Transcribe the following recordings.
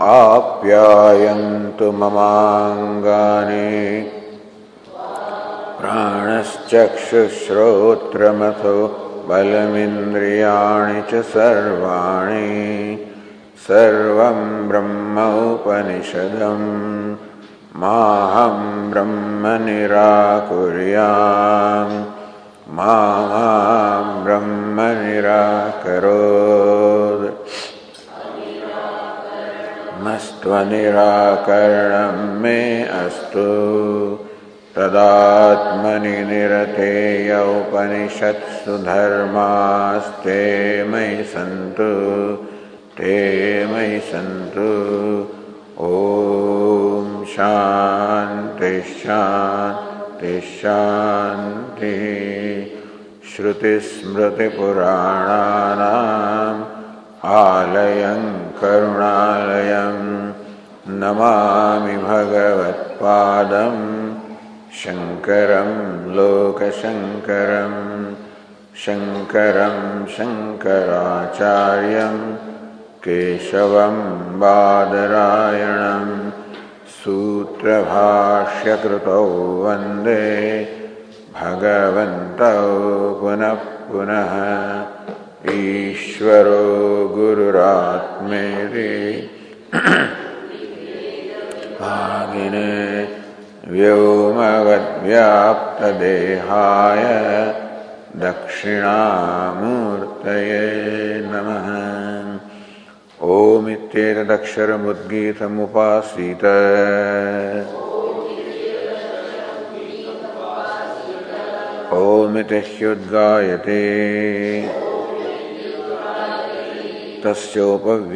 आप्यायन्तु ममाङ्गानि। प्राणश्चक्षुश्रोत्रमथो बलमिन्द्रियाणि च सर्वाणि। सर्वं ब्रह्मोपनिषदम् माहं ब्रह्म निराकुर्याम्। मा ब्रह्म निराकरोत्। मस्त्वनिराकरणं मे अस्तु। तदात्मनि निरतेयोपनिषत्सु धर्मास्ते मयि सन्तु। ते मयि सन्तु। ॐ शान्तिः श्रुतिस्मृतिपुराणानाम् आलयं करुणालयं नमामि भगवत्पादं शङ्करं लोकशङ्करं शङ्करं शङ्कराचार्यं केशवं बादरायणं सूत्रभाष्यकृतौ वंदे भगवन्तौ पुनः पुनः ईश्वरो गुरुरात्मेति भागिने व्योमवद्व्याप्तदेहाय दक्षिणामूर्तये नमः। ओमित्येतदक्षरमुद्गीतमुपासीत ओमिति ह्युद्गायते तस्योपव्याख्यानम्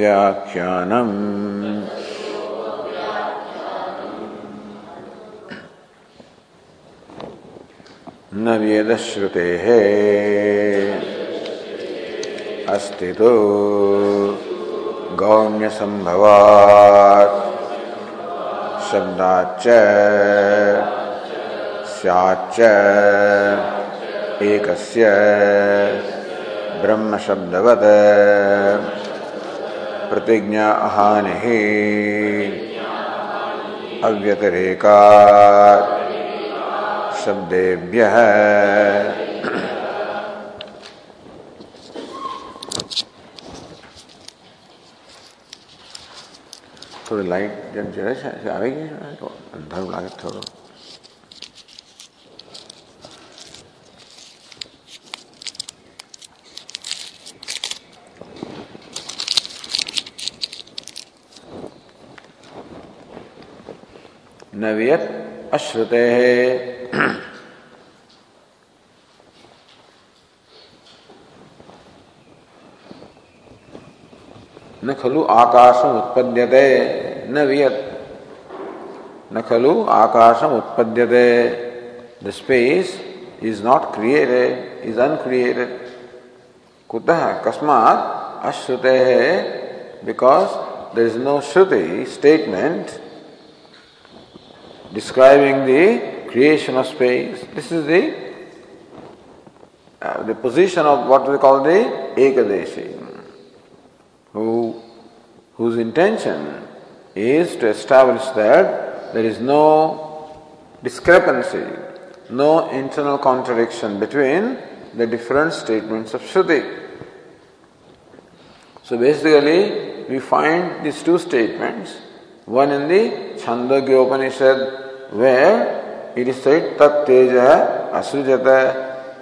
न वेदश्रुतेः। अस्ति तो गौण्यसम्भवात्। शब्दाच्च स्याच्च एकस्य। ब्रह्मशब्दवत्। प्रतिज्ञा हानि अव्यतिरेका शब्देभ्य। थोड़ी लाइट जब जरा से आएगी तो अंदर लागत थोड़ा। नवियत अश्रुते। न खलु आकाशम उत्पद्यते। न वियत न खलु आकाशम उत्पद्यते। The space is not created is uncreated कुतः? कस्मात् अश्रुते। है because there is no shruti statement describing the creation of space. This is the uh, the position of what we call the Ekadeshi, who whose intention is to establish that there is no discrepancy, no internal contradiction between the different statements of Shruti. So basically, we find these two statements One in the Chandogya Upanishad, where it is said तत् तेज असृजत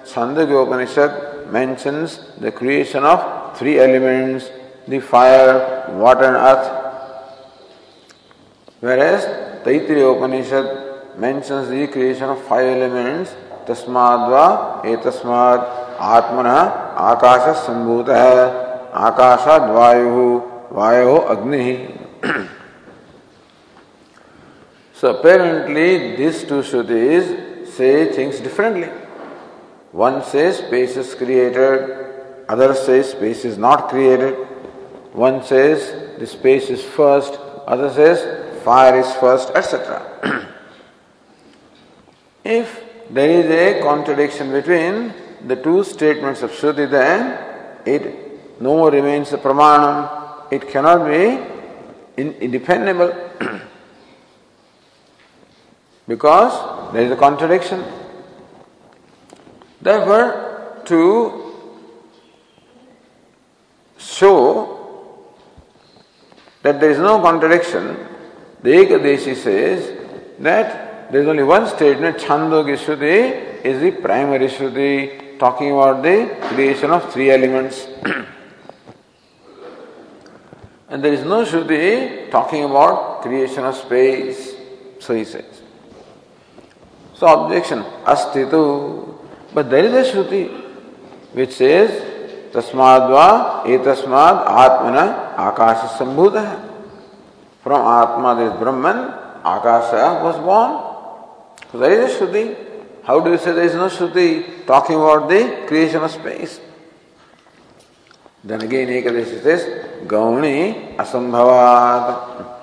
छंद के Upanishad mentions the creation of three elements the fire water and earth whereas Taittiriya Upanishad mentions the creation of five elements तस्माद्वा एतस्माद् आत्मनः आकाशः सम्भूतः आकाशाद्वायुः वायोः अग्निः So apparently these two Shrutis say things differently. One says space is created, other says space is not created. One says the space is first, other says fire is first, etc. if there is a contradiction between the two statements of Shruti, then it no more remains a pramanam. It cannot be independable. because there is a contradiction. Therefore, to show that there is no contradiction, the Ekadeshi says that there is only one statement, Chandogya Shruti is the primary Shruti, talking about the creation of three elements. and there is no Shruti talking about creation of space. So he says. So objection, astitu. But there is a Shruti which says, Tasmadva etasmad atmana akasha sambhuta. From Atma, this Brahman, Akasha was born. So there is a Shruti. How do you say there is no Shruti talking about the creation of space? Then again Ekadashi says, Gauni Asambhavad.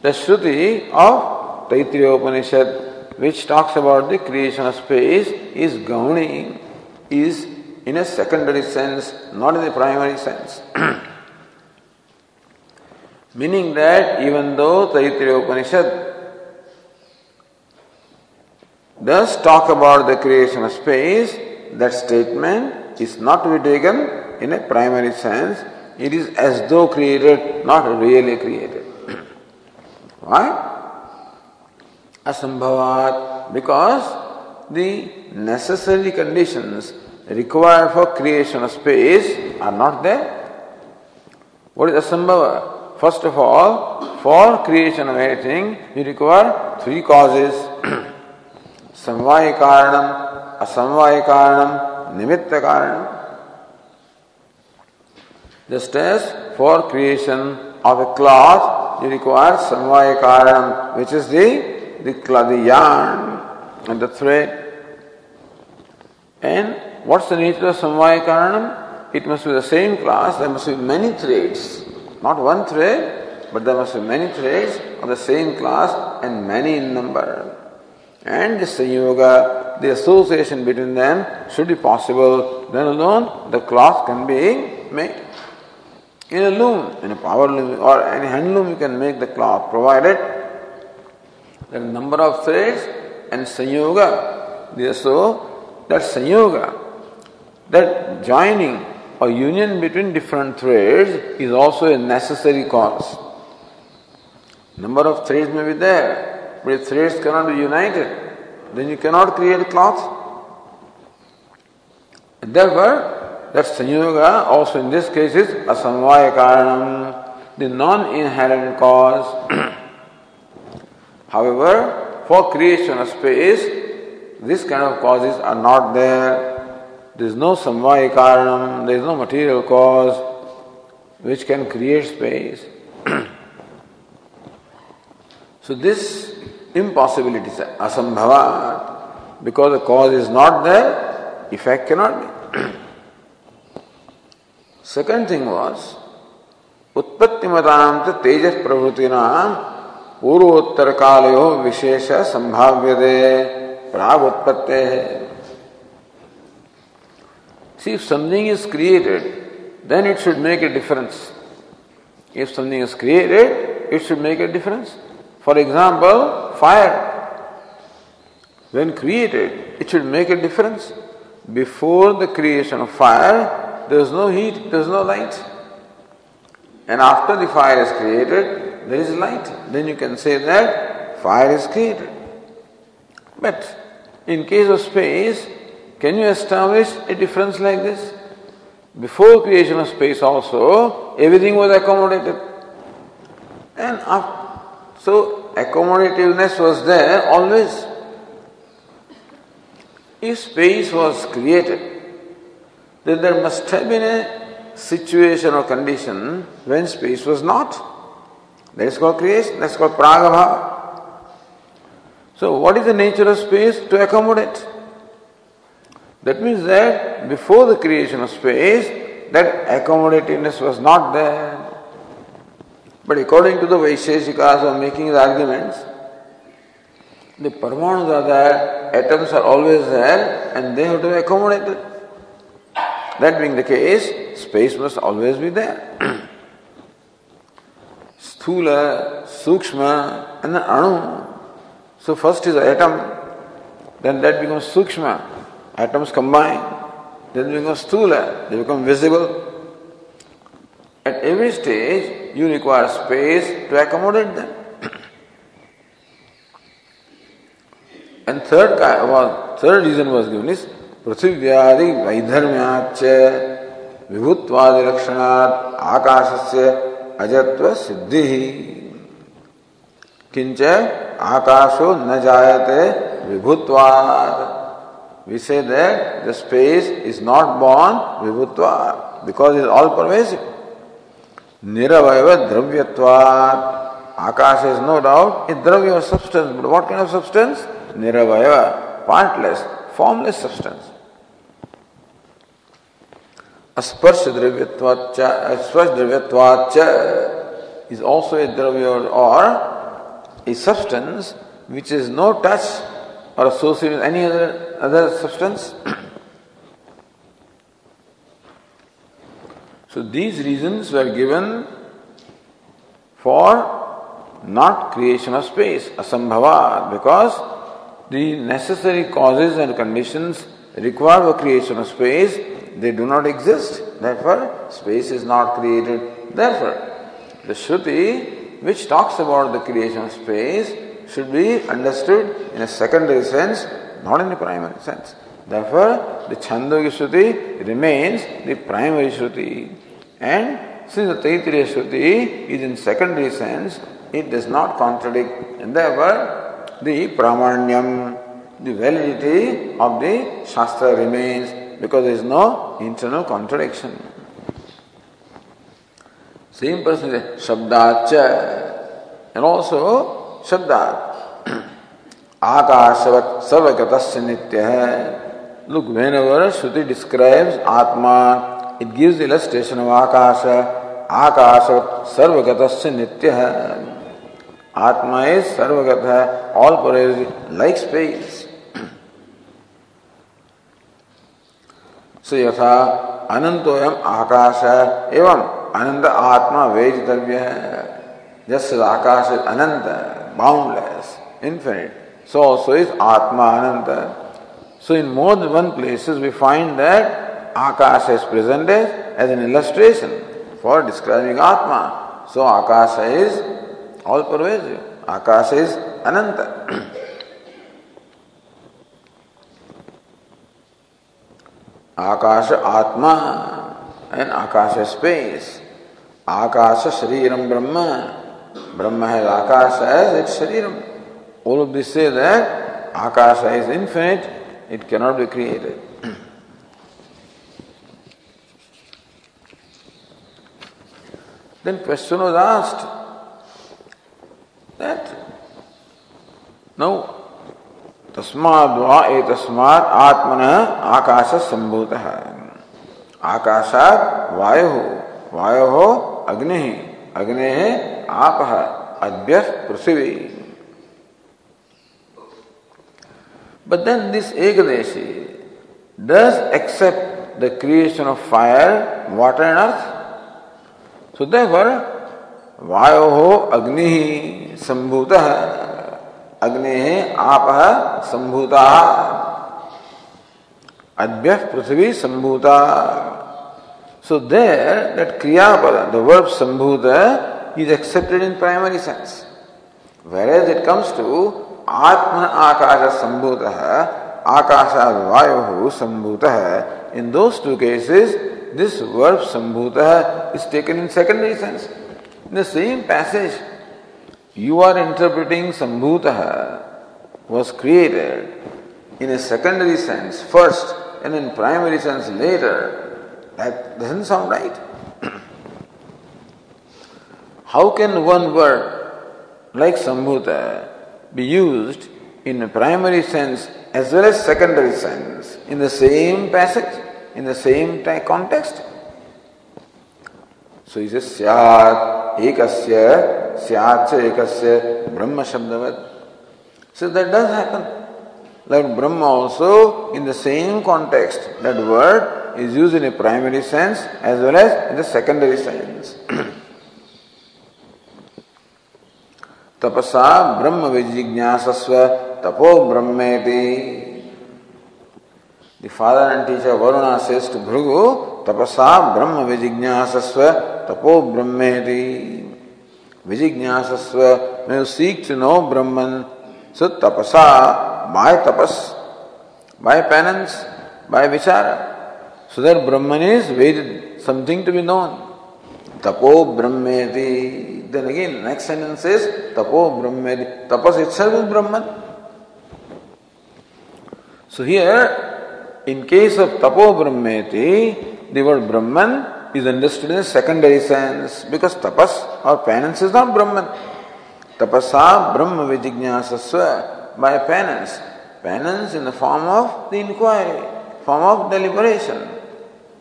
The Shruti of Taittiriya Upanishad which talks about the creation of space is Gauni, is in a secondary sense, not in the primary sense. Meaning that even though Taittiriya Upanishad does talk about the creation of space, that statement is not to be taken in a primary sense. It is as though created, not really created. Why? Asambhavat because the necessary conditions required for creation of space are not there. What is asambhava? First of all, for creation of anything, you require three causes. Samvaya karanam, asamvaya karanam, nimitta karanam. Just as for creation of a cloth, you require samvaya karanam, which is the the, yarn and the thread. And what's the nature of Samvaya Karanam? It must be the same class, there must be many threads. Not one thread, but there must be many threads of the same class and many in number. And the Sanyoga, the association between them should be possible. Then alone the cloth can be made. In a loom, in a power loom or any hand loom, you can make the cloth, provided the number of threads and sanyoga. So that sanyoga, that joining or union between different threads is also a necessary cause. Number of threads may be there, but if threads cannot be united, then you cannot create cloth. And therefore, that sanyoga also in this case is asamvaya karanam, the non-inherent cause. However, for creation of space, this kind of causes are not there. There is no samvaya karanam, there is no material cause which can create space. so this impossibility is asambhavat. Because the cause is not there, effect cannot be. Second thing was, उत्पत्ति मतांत तेजस प्रभृतिनाम पूर्वोत्तर कालो विशेष संभाव्य दे प्राग उत्पत्ति See, if something is created, then it should make a difference. If something is created, it should make a difference. For example, fire. When created, it should make a difference. Before the creation of fire, there is no heat, there is no light. And after the fire is created, there is light. Then you can say that fire is created. But in case of space, can you establish a difference like this? Before creation of space also, everything was accommodated. And after, so accommodativeness was there always. If space was created, then there must have been a situation or condition when space was not. That is called creation, that's called pragabha. So, what is the nature of space? To accommodate. That means that before the creation of space, that accommodativeness was not there. But according to the Vaisheshikas who are making the arguments, the Paramanus are there, atoms are always there, and they have to be accommodated. That being the case, space must always be there. Sthula, Sukshma, and the Anu. So first is atom, then that becomes Sukshma, Atoms combine, then they become stula, they become visible. At every stage, you require space to accommodate them. and third, well, third reason was given is पृथिव्यादि वैधर्म्याच विभुत्वादि लक्षणात् आकाशस्य अजत्व सिद्धि किंच आकाशो न जायते that the space is not born vibhutva because it is all pervasive. Niravayava dravyatvat. Akasha is no doubt a dravya substance. But what kind of substance? Niravayava, partless, formless substance. Dravyatvacha, asparsh dravyatvacha is also a dravya or a substance which is no touch or associated with any other other substance. so these reasons were given for not creation of space, asambhava, because the necessary causes and conditions required for creation of space, they do not exist. Therefore, space is not created. Therefore, the Shruti, which talks about the creation of space, should be understood in a secondary sense not in the primary sense. Therefore, the Chandogya Shruti remains the primary Shruti. And since the Taittiriya Shruti is in secondary sense, it does not contradict. And therefore, the Pramanyam, the validity of the Shastra remains because there is no internal contradiction. Same person is Shabdacha and also Shabdat. सर्वगत नित्य है look whenever shruti describes Atma it gives illustration of akasha आकाशवत सर्वगत नित्य है आत्मा is सर्वगत है all पर like space से यथा अनंत आकाश एवं अनंत आत्मा वेज द्रव्य है जैसे आकाश अनंत boundless infinite so so is Atma ananta so in more than one place is we find that akasha is presented as an illustration for describing Atma. So akasha is all pervasive akasha is ananta akasha Atma and akasha space आकाश शरीर ब्रह्म ब्रह्म है akasha as it sharira all of this is that akasha is infinite it can not be created Then question was asked that, now तस्माद् आत्मन आकाश संभूत है आकाशात वायु हो वायु हो अग्नि ही अग्नि है आप है अद्यस पृथ्वी। But then this ekadeshi does accept the creation of fire water and earth सुधे वायु हो अग्नि ही संभूत है Agni Apa Sambhuta Adhyah Prithvi Sambhuta So there, that Kriyapada, the verb Sambhuta, is accepted in primary sense. Whereas it comes to Atma Akasha Sambhuta, Akasha Vayu Sambhuta, in those two cases, this verb Sambhuta is taken in secondary sense. In the same passage, you are interpreting Sambhuta was created in a secondary sense first and in primary sense later. That doesn't sound right. How can one word like Sambhuta be used in a primary sense as well as secondary sense in the same passage, in the same context? So he says, Syat ekasya, syat ekasya, Brahma Shabdavad. So that does happen. Like Brahma also, in the same context, that word is used in a primary sense as well as in the secondary sense. तपसा ब्रह्म विजिज्ञासस्व तपो ब्रह्मेति father and teacher Varuna says to Bhrigu, Tapasa Brahma Vijignyasasva Brahmeti. Vijignyasasva, when you seek to know Brahman, so tapasa, by tapas, by penance, by vichara. So that Brahman is Ved, something to be known. Tapo Brahmeti. Then again, next sentence is Tapo Brahmeti. Tapas itself is Brahman. So here, in case of Tapo Brahmeti, the word Brahman is understood in a secondary sense because tapas or penance is not Brahman. Tapasa Brahma Vijignasasva by penance. Penance in the form of the inquiry, form of deliberation.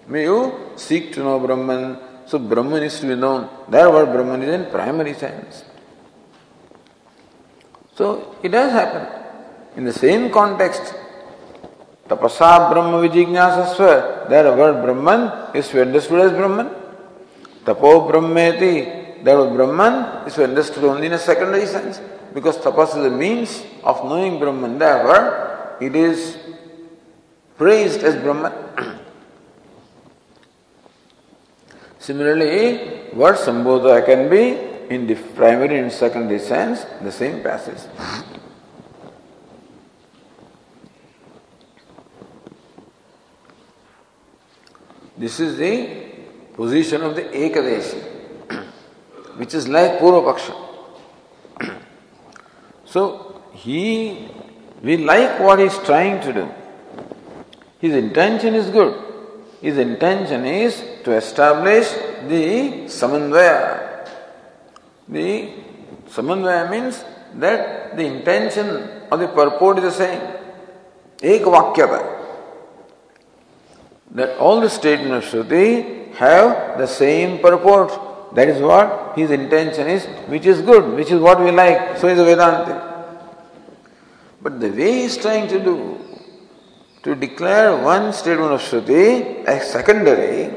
May you seek to know Brahman so Brahman is to be known. There word Brahman is in primary sense. So it does happen. In the same context, Tapasa Brahma Vijignasasva, there the word Brahman is understood as Brahman. Tapo Brahmeti, that word Brahman is to understood only in a secondary sense. Because tapas is a means of knowing Brahman. Therefore, it is praised as Brahman. Similarly, word Sambodha can be in the primary and secondary sense, the same passage. This is the position of the Ekadeshi, which is like Purvapaksha. so, he, we like what he is trying to do. His intention is good. His intention is to establish the samanvaya. The samanvaya means that the intention or the purport is the same. Ekvakyata. That all the statements of Shruti have the same purport. That is what his intention is, which is good, which is what we like. So is Vedanta. But the way he is trying to do, to declare one statement of Shruti as secondary,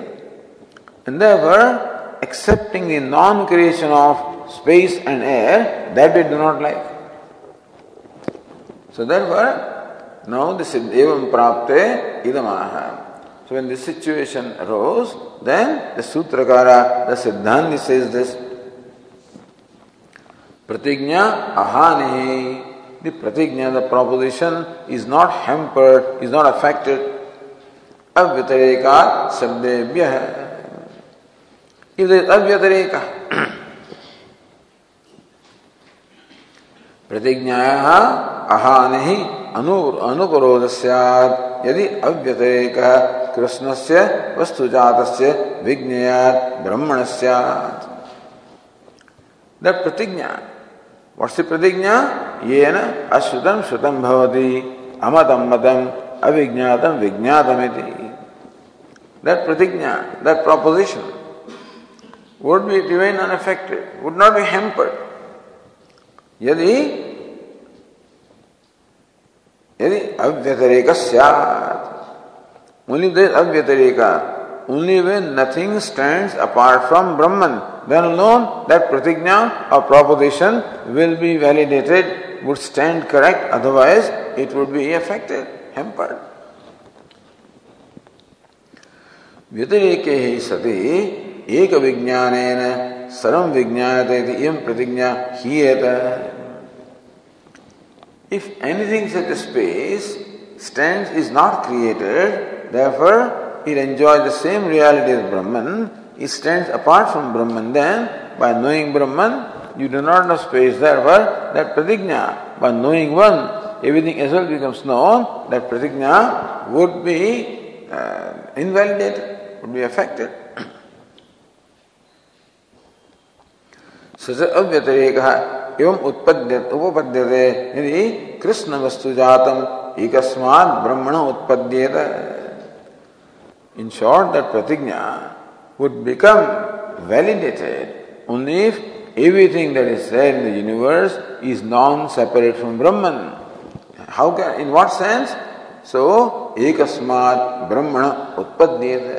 and therefore accepting the non creation of space and air, that we do not like. So therefore, now this is evam prapte idamaha. So when this situation arose, then the Sutrakara, the Siddhanti says this. Pratigna ahani. The pratigna, the proposition, is not hampered, is not affected. Avyatarekat sabdebhyah. If there is avytareka, प्रतिज्ञाया अहानि अनुपरोध यदि अव्यतिरेक कृष्ण से वस्तुजात विज्ञात ब्रह्मण प्रतिज्ञा। वर्ष प्रतिज्ञा ये न अश्रुतम श्रुतम भवती अमतम मतम अविज्ञातम विज्ञातम that pratijna that proposition would be remain unaffected, would not be hampered. यदि यदि अव्यतिरेक there avyatirekā, only when nothing stands apart from Brahman, then alone that pratigna or proposition will be validated, would stand correct, otherwise it would be affected, hampered. व्यतिरेके ही सति एक विज्ञान सर्व विज्ञाते इयम प्रतिज्ञा हीयत If anything such a space stands is not created, therefore it enjoys the same reality as Brahman, it stands apart from Brahman, then by knowing Brahman, you do not know space, therefore that pratigna, by knowing one, everything as well becomes known, that pratigna would be uh, invalidated, would be affected. सच अव्यतिरेक एवं उत्पद्य उपपद्य कृष्ण वस्तु जातम एक ब्रह्मण उत्पद्य in short that pratijna would become validated only if everything that is said in the universe is non separate from Brahman how can in what sense so एक ब्रह्मण उत्पद्येत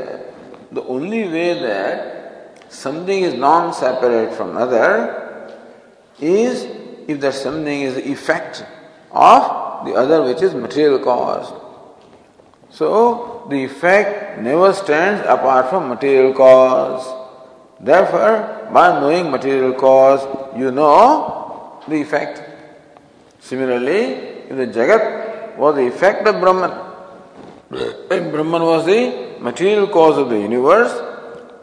the only way that something is non separate from other is if that something is the effect of the other which is material cause. So the effect never stands apart from material cause. Therefore, by knowing material cause, you know the effect. Similarly, if the Jagat was the effect of Brahman, and Brahman was the material cause of the universe,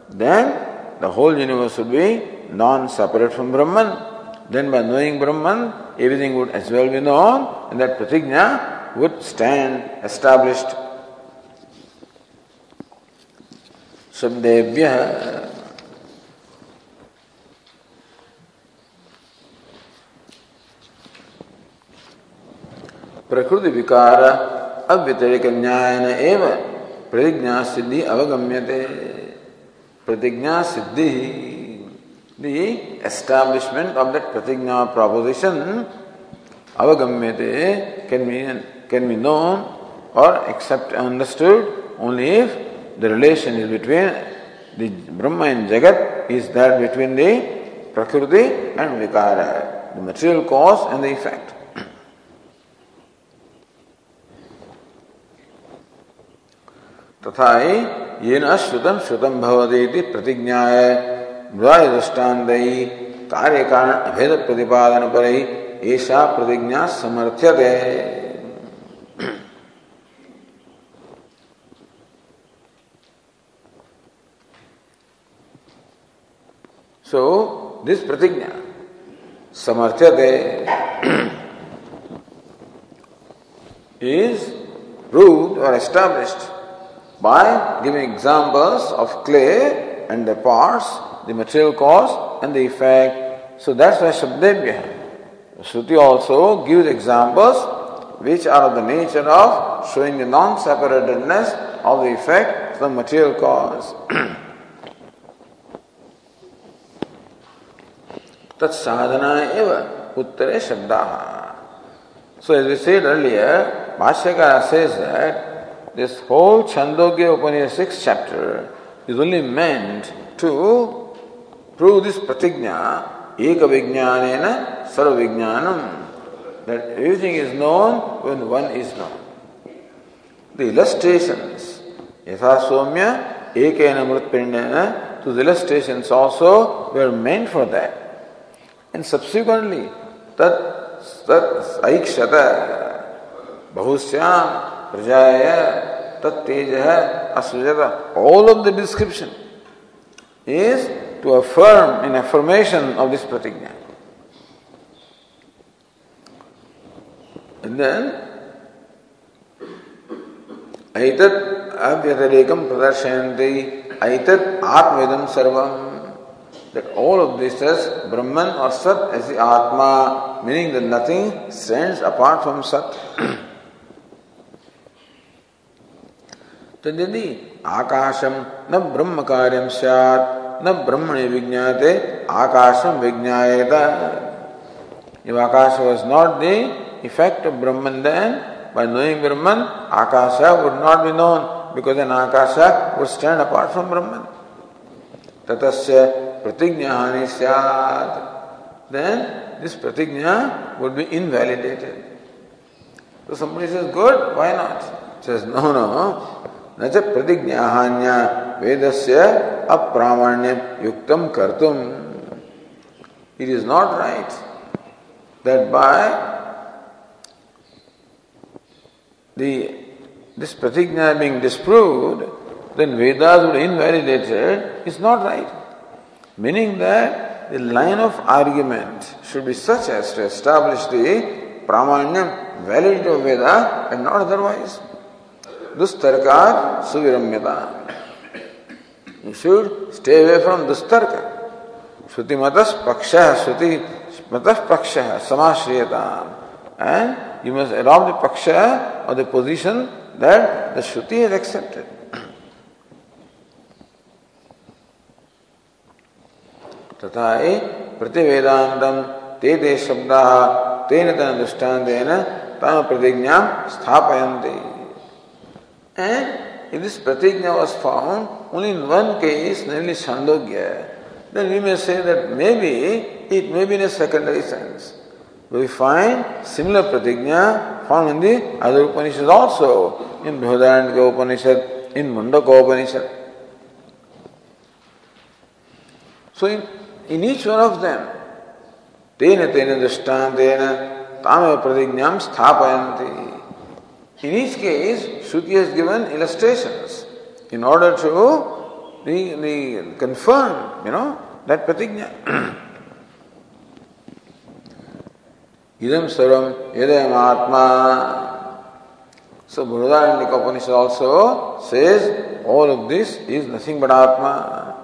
then the whole universe would be non separate from Brahman. Then by knowing Brahman, everything would as well be known, and that pratigna would stand established. शब्देभ्य प्रकृति विकार अव्यतिरिक न्यायन एव प्रतिज्ञा सिद्धि अवगम्यते प्रतिज्ञा सिद्धि the establishment of that pratigna proposition avagamyate can be, can be known or accept understood only if the relation is between the Brahma and Jagat is that between the Prakriti and Vikara, the material cause and the effect. तथा ये न श्रुतम श्रुतम भवती प्रतिज्ञा है द्वय दृष्टांत कार्य कारण अभेद प्रतिपादन पर ही ऐसा प्रतिज्ञा समर्थ्यत। है सो दिस प्रतिज्ञा समर्थ्य है इज़ प्रूव्ड और established by giving examples of clay and the parts the material cause and the effect. So that's why Shabdebhya. Shruti also gives examples which are of the nature of showing the non separatedness of the effect from material cause. Tat eva uttere shabdaha. So as we said earlier, Bhashyakara says that this whole Chandogya Upanishad 6th chapter is only meant to prove this pratigna, eka vijnanena sarva vijnanam, that everything is known when one is known. The illustrations, yatha somya ekena mritpindena, the illustrations also were meant for that. And subsequently, tat tat aikshata bahusyam prajaya tat teja asujata, all of the description is to affirm in affirmation of this pratigna. And then, ऐतत् अव्यतिरेकम प्रदर्शयन्ति ऐतत् आत्मविदम सर्वम that all of this is Brahman or Sat as the Atma, meaning that nothing stands apart from Sat. तो यदि आकाशम न ब्रह्म कार्यम सैत् न ब्रह्मणे विज्ञाते आकाशम विज्ञाएत If Akasha was not the effect of Brahman, then by knowing Brahman, Akasha would not be known because then Akasha would stand apart from Brahman. Tatasya pratignya hani syat. Then this pratignya would be invalidated. So somebody says, good, why not? Says, no, no. न च प्रतिज्ञाहान्य वेद अप्रामाण्य युक्तम कर्तुम It is not right that by the this pratigna being disproved, then Vedas would invalidate it. It's not right. Meaning that the line of argument should be such as to establish the pramanyam, validity of Veda and not otherwise. Dustarka suviramyata. You should stay away from dustarka. Shruti matas paksha, Shruti matas paksha, samashriyata. And you must adopt the paksha or the position that the Shruti has accepted. तथा प्रतिवेदांतम ते ते शब्द तेन तेन दृष्टान्तेन तम प्रतिज्ञा स्थापयन्ते if this pratigna was found only in one case, namely Chandogya, then we may say that maybe it may be in a secondary sense. We find similar pratigna found in the other Upanishads also, in Brihadaranyaka Upanishad, in Mundaka Upanishad. So in, in each one of them, तेन तेन दृष्टान्तेन तामेव प्रतिज्ञां स्थापयन्ति In each case, Shruti has given illustrations in order to the, the confirm, you know, that pratigna. Idam sarvam yadam atma. So Brihadaranyaka Upanishad also says all of this is nothing but Atma.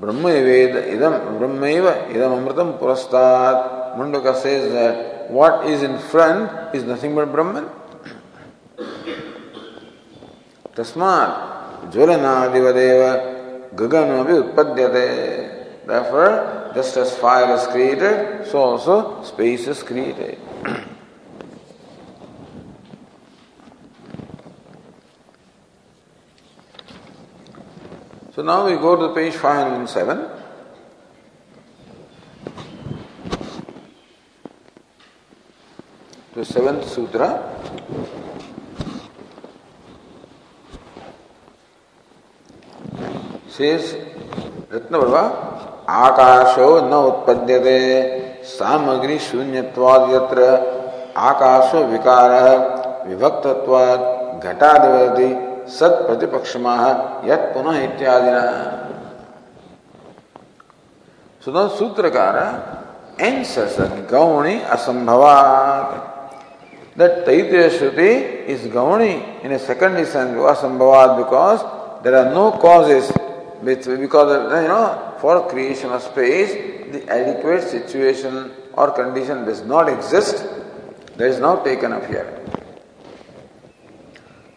Brahmayaveda idam Brahmaiva idam amritam purastat. Mundaka says that what is in front is nothing but Brahman. तस्मात् ज्वलनादिवदेव गगनमपि उत्पद्यते Therefore, just as fire is created, so also space is created. so now we go to page 507. The seventh sutra. शेष रत्न बाबा, आकाशो न उत्पद्य सामग्री शून्यवाद यत्र, आकाशो विकार, विभक्तत्वाद घटादिवती सत प्रतिपक्ष यत इत्यादि सुनो, सूत्रकार एन गौणी असंभवा that shruti is gauni in a second असंभवाद because there are no causes because you know for creation of space the adequate situation or condition does not exist that is now taken up here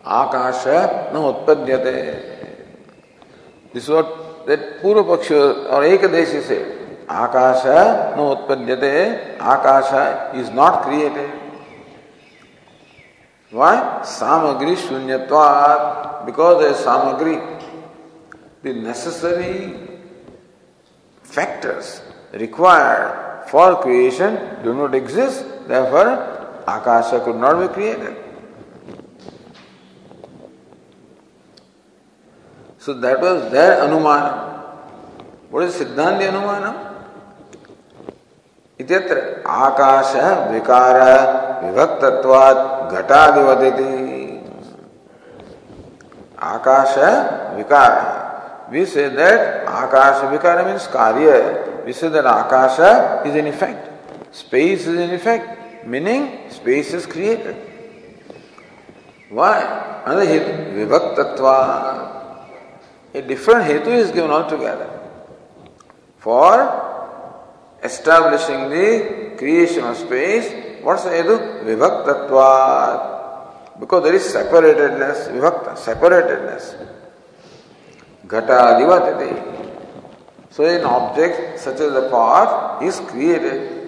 na utpadyate this is what that purva paksha or ekadeshi said akasha na utpadyate akasha is not created why samagri shunyatvat because there is samagri the necessary factors required for creation do not exist. Therefore, Akasha could not be created. So that was their Anumanam. What is Siddhanti Anumanam? इत्यत्र आकाश विकार विभक्तत्वात् घटादिवदति आकाश विकार we say that Akasha Vikara means Karya. We say that Akasha is in effect. Space is in effect, meaning space is created. Why? Another hetu, Vibhaktatva. A different hetu is given altogether for establishing the creation of space. What's the hetu? Vibhaktatva. Because there is separatedness, vibhakta, separatedness. Ghata So an object such as a pot is created.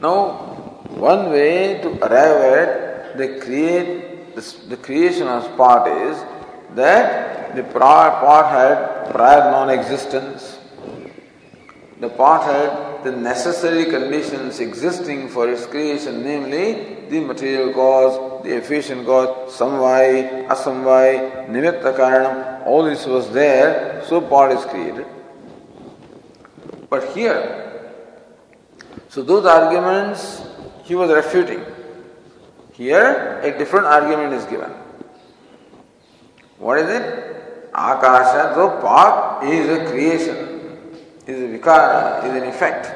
Now, one way to arrive at the create the creation of pot is that the pot had prior non-existence. The pot had the necessary conditions existing for its creation, namely the material cause, the efficient cause, samvai, asamvai, nimitta karanam, all this was there, so pot is created. But here, so those arguments he was refuting. Here, a different argument is given. What is it? Akasha, though part is a creation, is a vikara, is an effect.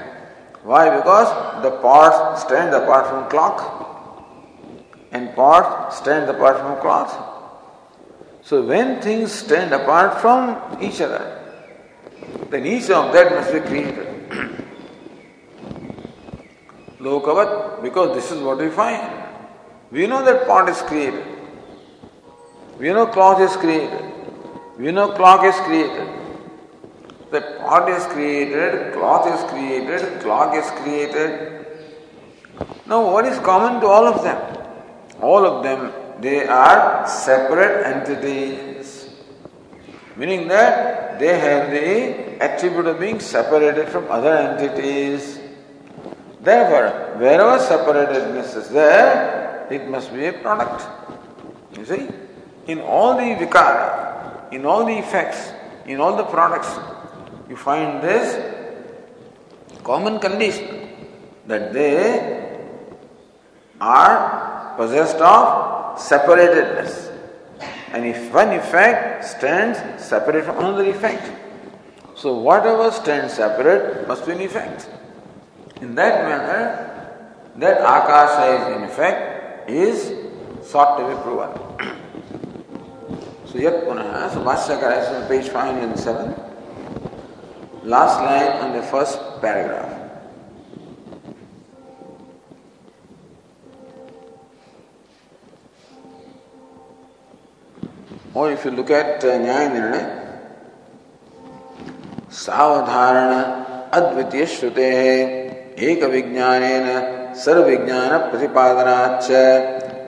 Why? Because the parts stand apart from clock, and parts stand apart from cloth. So when things stand apart from each other, then each of that must be created. Lokavat, because this is what we find. We know that pot is created. We know cloth is created. We know clock is created. That pot is created, cloth is created, clock is created. Now, what is common to all of them? All of them, they are separate entities. Meaning that they have the attribute of being separated from other entities. Therefore, wherever separatedness is there, it must be a product. You see? In all the vikara, in all the effects, in all the products, you find this common condition that they are possessed of separatedness. And if one effect stands separate from another effect, so whatever stands separate must be an effect. In that manner, that akasha is in effect is sought to be proven. so yet punah, so Bhashyakara is on page 507, last line on the first paragraph. Or if you look at Nyaya Nirnay, सावधारण अद्वितीय श्रुते एक विज्ञान सर्व विज्ञान प्रतिपादनाच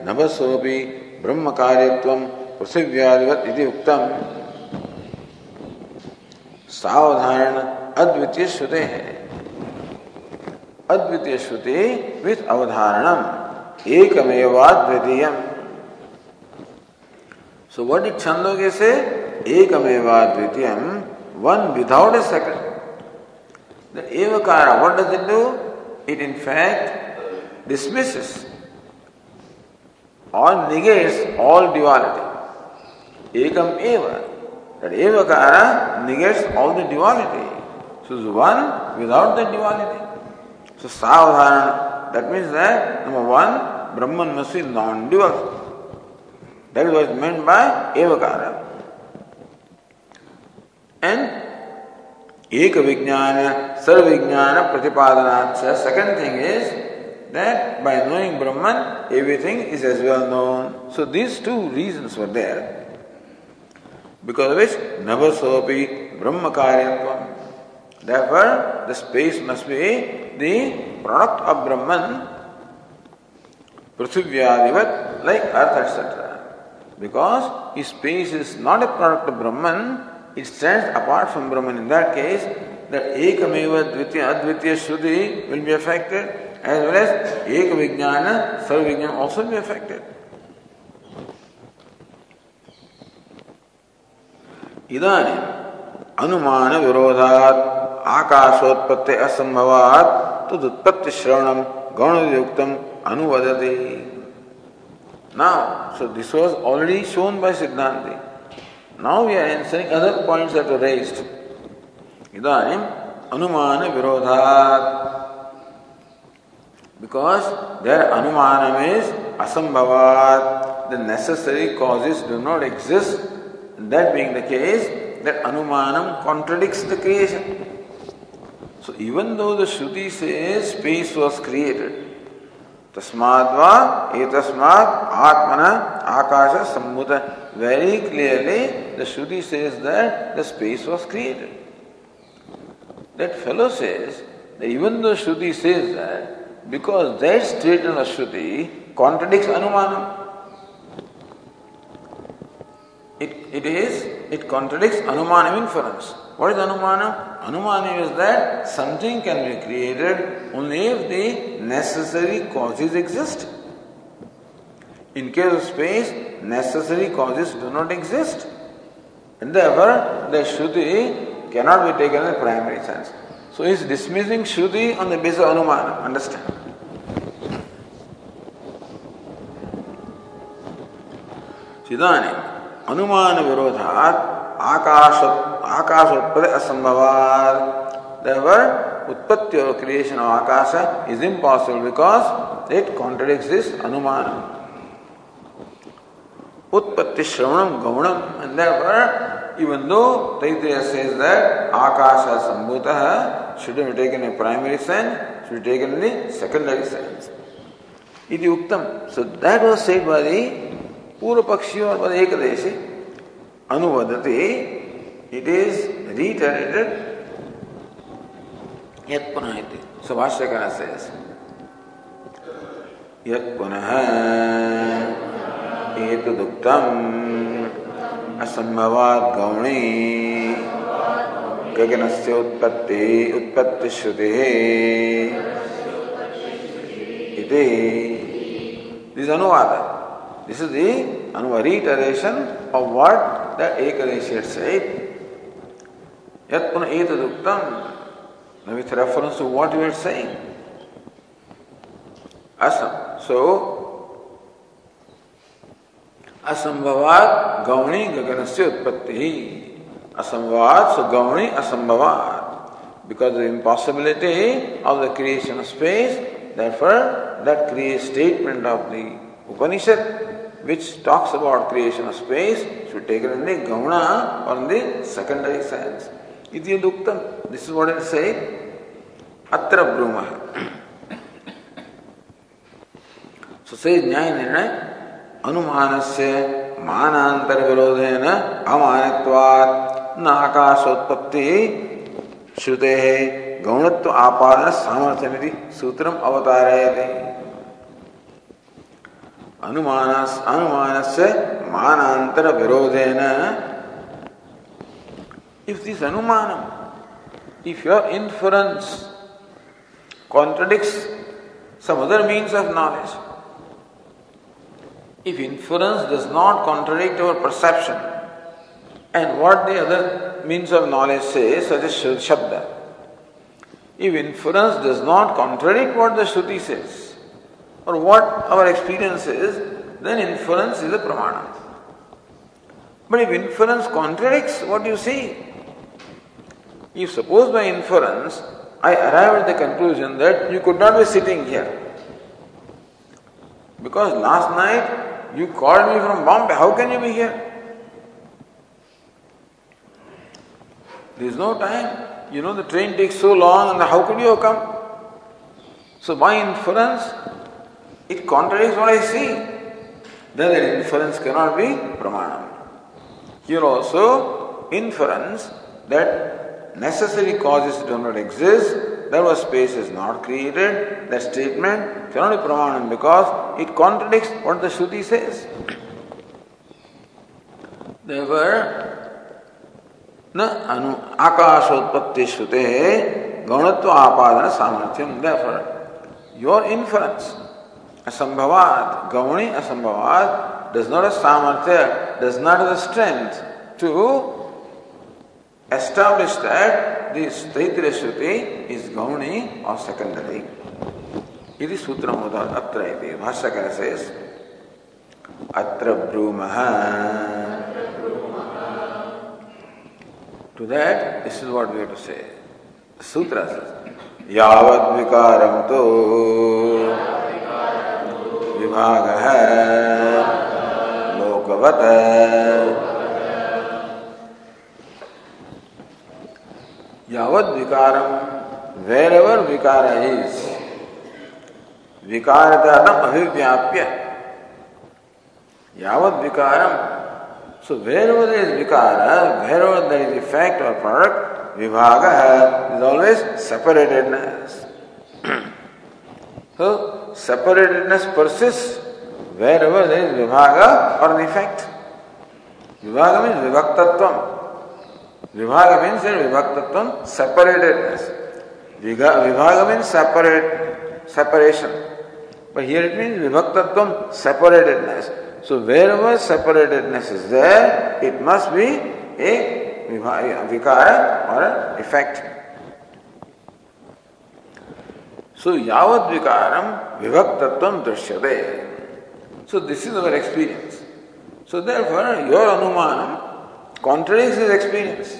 नभसोपि ब्रह्म कार्यत्व पृथिव्यादिवत इति उक्तम सावधारण अद्वितीय श्रुते है अद्वितीय श्रुति विथ अवधारणम एकमेवाद्वितीय so what is Chandogya says एकमेवाद्वितीय one without a second The evakara, what does it do? It in fact or negates all duality. Ekam eva. That evakara negates all the duality. So it's one without the duality. So savadharana, that means that number one, Brahman must be non-dual. That is what is meant by evakara. And एक विज्ञान सर्व विज्ञान प्रतिपादनाच second thing is that by knowing Brahman, everything is as well known. So these two reasons were there. Because of which Navasopi Brahma Karyatvam. Therefore, the space must be the product of Brahman, Prithvivyadivat, like earth, etc. Because space is not a product of Brahman, it stands apart from Brahman. In that case, that Ekameva Dvitiya Advitiya Shruti will be affected, as well as Eka Vijnana, Sarva also will be affected. इदानी अनुमान विरोधात आकाशोत्पत्ति असंभवात तो गौण युक्तम अनुवदते। Now so this was already shown by siddhanta now we are answering other points that are raised इदानी अनुमान विरोधात बिकॉज़ देयर अनुमान is असंभवात the necessary causes do not exist That being the case, that Anumanam contradicts the creation. So even though the Shruti says space was created, Tasmadva etasmad atmana akasha sammuta. Very clearly, the Shruti says that the space was created. That fellow says that even though Shruti says that, because that statement of Shruti contradicts Anumanam. It, it is, it contradicts Anumanam inference. What is Anumana? Anumana is that something can be created only if the necessary causes exist. In case of space, necessary causes do not exist. And therefore, the Shruti cannot be taken in the primary sense. So he's dismissing Shruti on the basis of Anumana. Understand? इदानीम् अनुमान विरोधात् आकाश आकाशोत्पत्ति असंभवात् therefore उत्पत्ति or creation of akasha is impossible because it contradicts this anumana उत्पत्ति श्रवणम गौणम though Taittiriya says that akasha sambhuta should be taken in a primary sense should be taken in the secondary sense iti uktam so that was said by the पूर्व पक्षी और पद एक देश अनुवदते it is reiterated यत् पुनः पुनः गौणी। गगनस्य उत्पत्ति, उत्पत्तिश्रुतिः। इति। This This is the reiteration of what the Ekadashi had said. Yat puna etaduktam. Now with reference to what you are saying. Asam. So, गौणी गगन से उत्पत्ति ही असंभवात सो गौणी असंभवात because the impossibility of the creation of space therefore that creates statement of the Upanishad which talks about creation of space should be taken in the Gauna or in the secondary sense. Iti Duktam. This is what it say. Atra Bruma. So says Nyaya Nirnay. अनुमानस्य मानांतर विरोधेन अमानत्वात् न आकाशोत्पत्ति श्रुते गौणत्व आपादन सामर्थ्यमिति सूत्रम अवतारयते ಅನುಮಾನಸ್ ಅನುಮಾನಸ್ಯ ಮಾನಾಂತರ ವಿರೋಧೇನ if this anumana if your inference contradicts some other means of knowledge. If inference does not contradict our perception and what the other means of knowledge says, such as Shabda, if inference does not contradict what the Shruti says, or what our experience is, then inference is a pramana. But if inference contradicts what you see, if suppose by inference I arrive at the conclusion that you could not be sitting here because last night you called me from Bombay, how can you be here? There is no time. You know the train takes so long and how could you have come? So by inference, it contradicts what I see. Then the inference cannot be pramanam. Here also, inference that necessary causes do not exist, therefore space is not created, that statement cannot be pramanam because it contradicts what the Shruti says. Therefore, न अनु आकाशोत्पत्ति श्रुते गौणत्व आपादन सामर्थ्यम therefore your inference Asambhavat, Gauni Asambhavat does not have samarthya, does not have the strength to establish that this Taittiriya Shruti is Gauni or secondary. इति सूत्रमुदार अत्र इति भाष्यकार says अत्र ब्रूमः this is what we have to say the sutra says यावद् विकारं तो विभाग है। लोकवत यावत विकारम वेर एवर विकार। इज़ अभिव्याप्य। यावत विकारम सो वेर इज़ विकार वेर एवर इज़ इफ़ेक्ट और प्रोडक्ट विभाग is always separatedness so separatedness persists wherever there is vibhaga or an effect. Vibhaga means vibhaktatvam. Vibhaga means there vibhaktatvam, separatedness. Vibhaga means separate, separation. But here it means vibhaktatvam, separatedness. So wherever separatedness is there, it must be a vikara or an effect. So yavat vikaram vivaktatvam drishyate. So this is our experience. So therefore your anumanam contradicts his experience.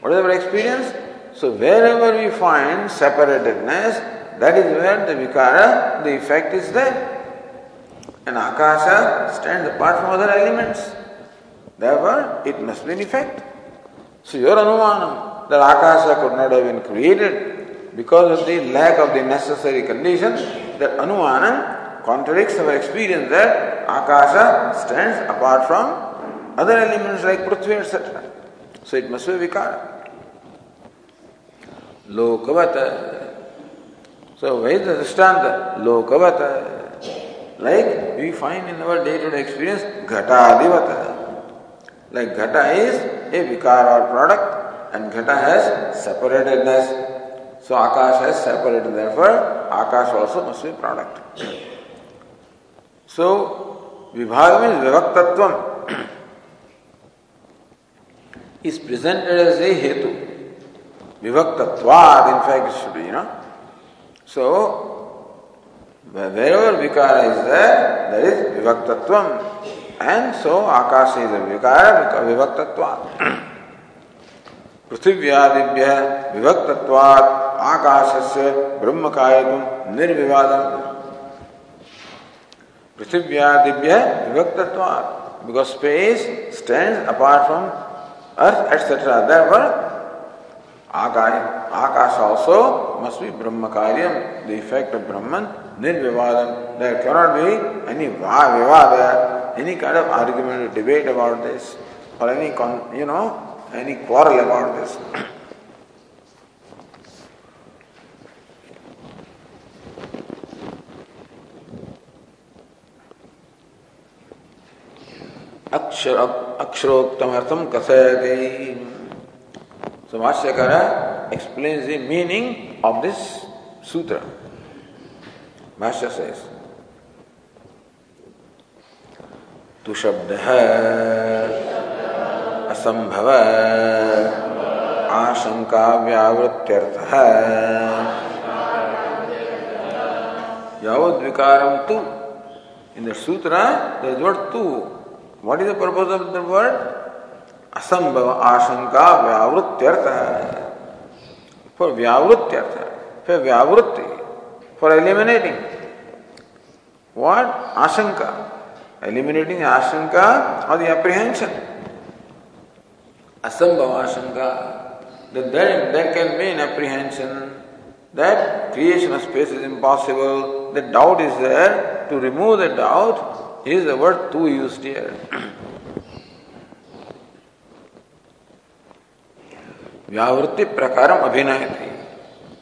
What is our experience? So wherever we find separatedness, that is where the vikara, the effect is there. And akasha stands apart from other elements. Therefore, it must be an effect. So your anumanam that akasha could not have been created because of the lack of the necessary conditions, that anumanam contradicts our experience that akasha stands apart from other elements like prithvi, etc. So it must be vikara. Lokavata. So where is the Drishtanta? Lokavata. Like we find in our day-to-day experience, Ghata. Like Ghata is a Vikara product and Ghata has separatedness. So Akash has separated, therefore Akash also must be product. So Vibhaga means Vivaktatvam is presented as a Hetu. Vivaktatvad, in fact, it should be, you know. So, wherever vikara is there, there is vivaktatvam. And so, akasha is a vikara, vivaktatvad. पृथिव्यादिभ्य विभक्तत्वात् आकाशस्य ब्रह्म कार्यतुम निर्विवादम पृथिव्यादिभ्य विभक्तत्वात् because space stands apart from earth etc therefore Akash, Akash also must be Brahma Karyam, the effect of Brahman, Nirvivadam. There cannot be any Vivada, any kind of argument or debate about this, or any, con, you know, any quarrel about this. अक्षर अक्षरोक्तम अर्थम कसय समाश्य explain the meaning of this sutra भाष्य से तू शब्द है असंभव आशंका व्यावृत्यर्थ यावत विकारम तू इन सूत्र तू what is the purpose of the word असंभव आशंका व्यावृत्यर्थ फॉर व्यावृत्यर्थ फिर व्यावृत्ति फॉर एलिमिनेटिंग वॉट आशंका। एलिमिनेटिंग आशंका or apprehension asambhavasanga, that there, can be an apprehension that creation of space is impossible, the doubt is there. To remove the doubt is the word to use here. Vyavritti prakaram abhinayati.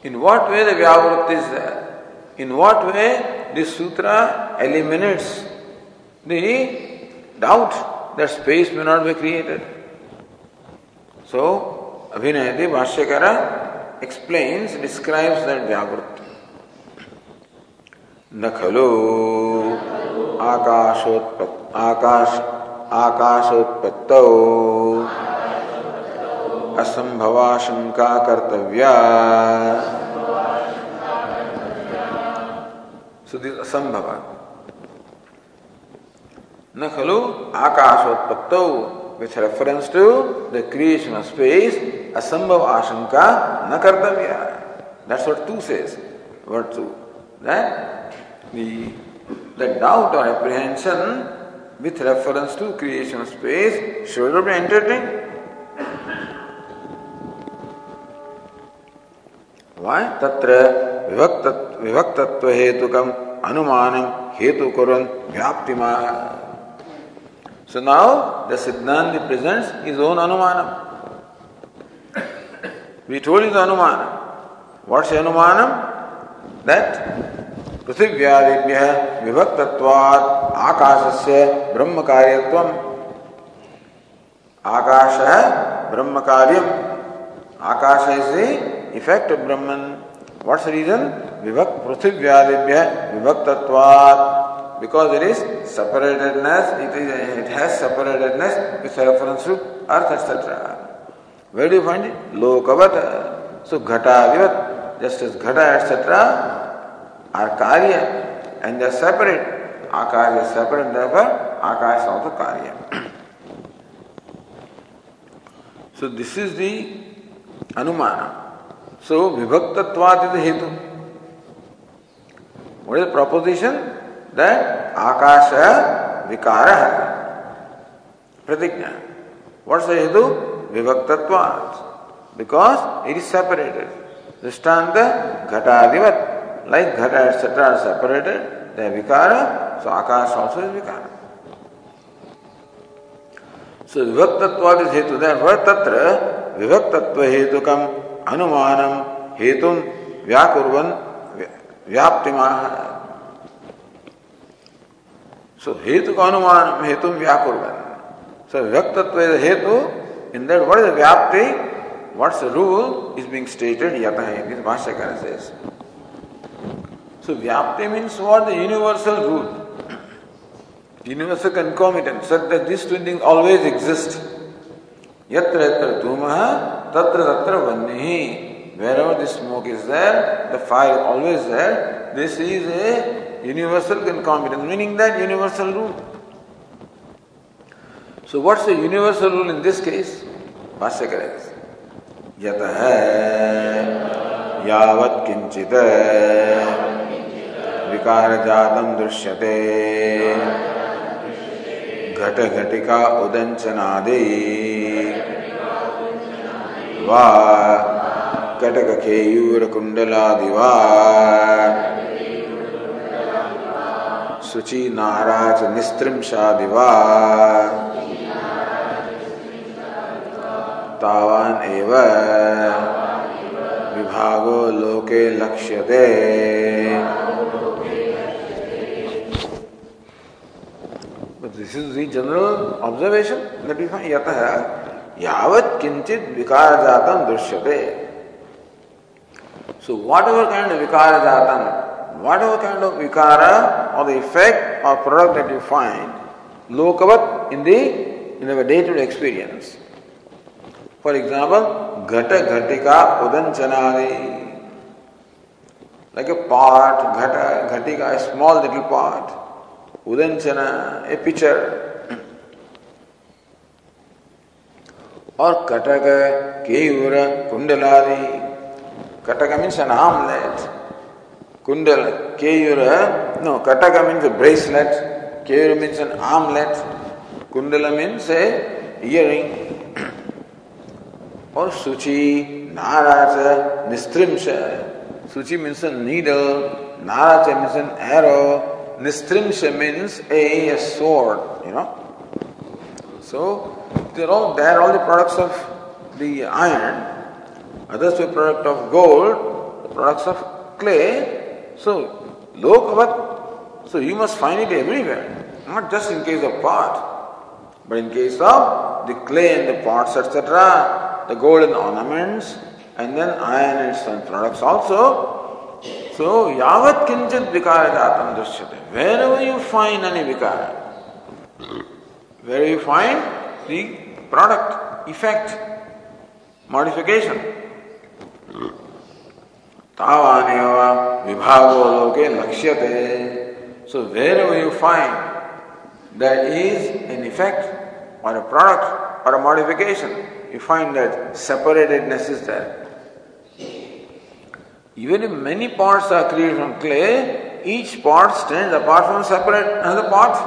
In what way the Vyavritti is there? In what way this sutra eliminates the doubt that space may not be created? So अभिनय भाष्यकर explains describes that व्यावृत्ति न खलु आकाशोत्पत् आकाश आकाशोत्पत्त असंभवा कर्तव्या असंभव न खलु आकाशोत्पत्तौ with reference to the creation of space, asambhav ashanka na kartavya. That's what two says. What two? That the, the doubt or apprehension with reference to creation of space should not be entertained. Why? Tatra vivaktat, vivaktatva hetukam anumanam hetu kuran vyaptima. So now the Siddhanti presents his own anumanam. We told the anumanam. What's anumanam? That पृथिव्यादिभ्य विभक्तत्वात् आकाशस्य ब्रह्म कार्यत्वम आकाश ब्रह्म कार्यम akasha is effect of Brahman. What's the reason? Vivak pruthivyadibhya vivaktatvat. Because it is separatedness, it, is, it has separatedness with reference to earth, etc. Where do you find it? Lokavata. So ghata vivat. just as Ghata, etc., are Karya and they are separate. Akarya is separate, therefore Akash is also Karya. so this is the Anumana. So Vibhaktatvat is the Hetu. What is the proposition? आकाश विकार है। प्रतिज्ञा। वर्ष हेतु? विभक्त because it is separated दृष्टांत घटाधिवत like ghata etcetera separated vikara so akasha also is विकार। सो विभक्तत्वाद हेतु। तत्र विभक्तत्व हेतुकम अनुमानम हेतु व्याकुर्वन व्याप्तिमा हेतु का अनुमान हेतु व्याकुर सो व्यक्त हेतु in that word vyapti words rule is being stated भाष्यकार से so vyapti means word universal rule universal concomitant so this always exist यत्र यत्र धूम तत्र तत्र वन्य wherever the smoke is there the fire always there this is a universal concomitance, meaning that universal rule. So, what's the universal rule in this case? Bhashyakara is यतः यावत् किञ्चित् विकारजातं दृश्यते घटघटिका उदञ्चनादि वा कटकखेयूरकुण्डलादिवा शुचि नारा च निस्त्रिंशा दिवा विभागो लोके लक्ष्यते। This is the general observation that we किंचित विकार जातं दृश्यते सो व्हाट एवर काइंड विकार जातं whatever kind of vikara or the effect or product that you find, lokavat in the in our day-to-day experience. For example, ghata ghatika udanchanadi. Like a pot, ghata, ghatika, a small little pot. Udanchana, a pitcher. or kataka, keyura, kundaladi. Kataka means an armlet. Kundal, Keyura, eh? no, Kataka means a bracelet. Keyura means an armlet. Kundala means a earring. or Suchi, Naracha, Nistrimsha. Suchi means a needle. Naracha means an arrow. Nistrimsha means a, a sword, you know. So, they're all, they're all the products of the iron. Others were product of gold, products of clay. So, lokavat. So you must find it everywhere, not just in case of pot, but in case of the clay and the pots, etc., the golden ornaments, and then iron and some products also. So, yavat kinchit vikara jatam drishyate. Wherever you find any vikara, where you find the product, effect, modification, Tavaneva vibhago. So wherever you find there is an effect or a product or a modification, you find that separatedness is there. Even if many parts are created from clay, each part stands apart from separate another part.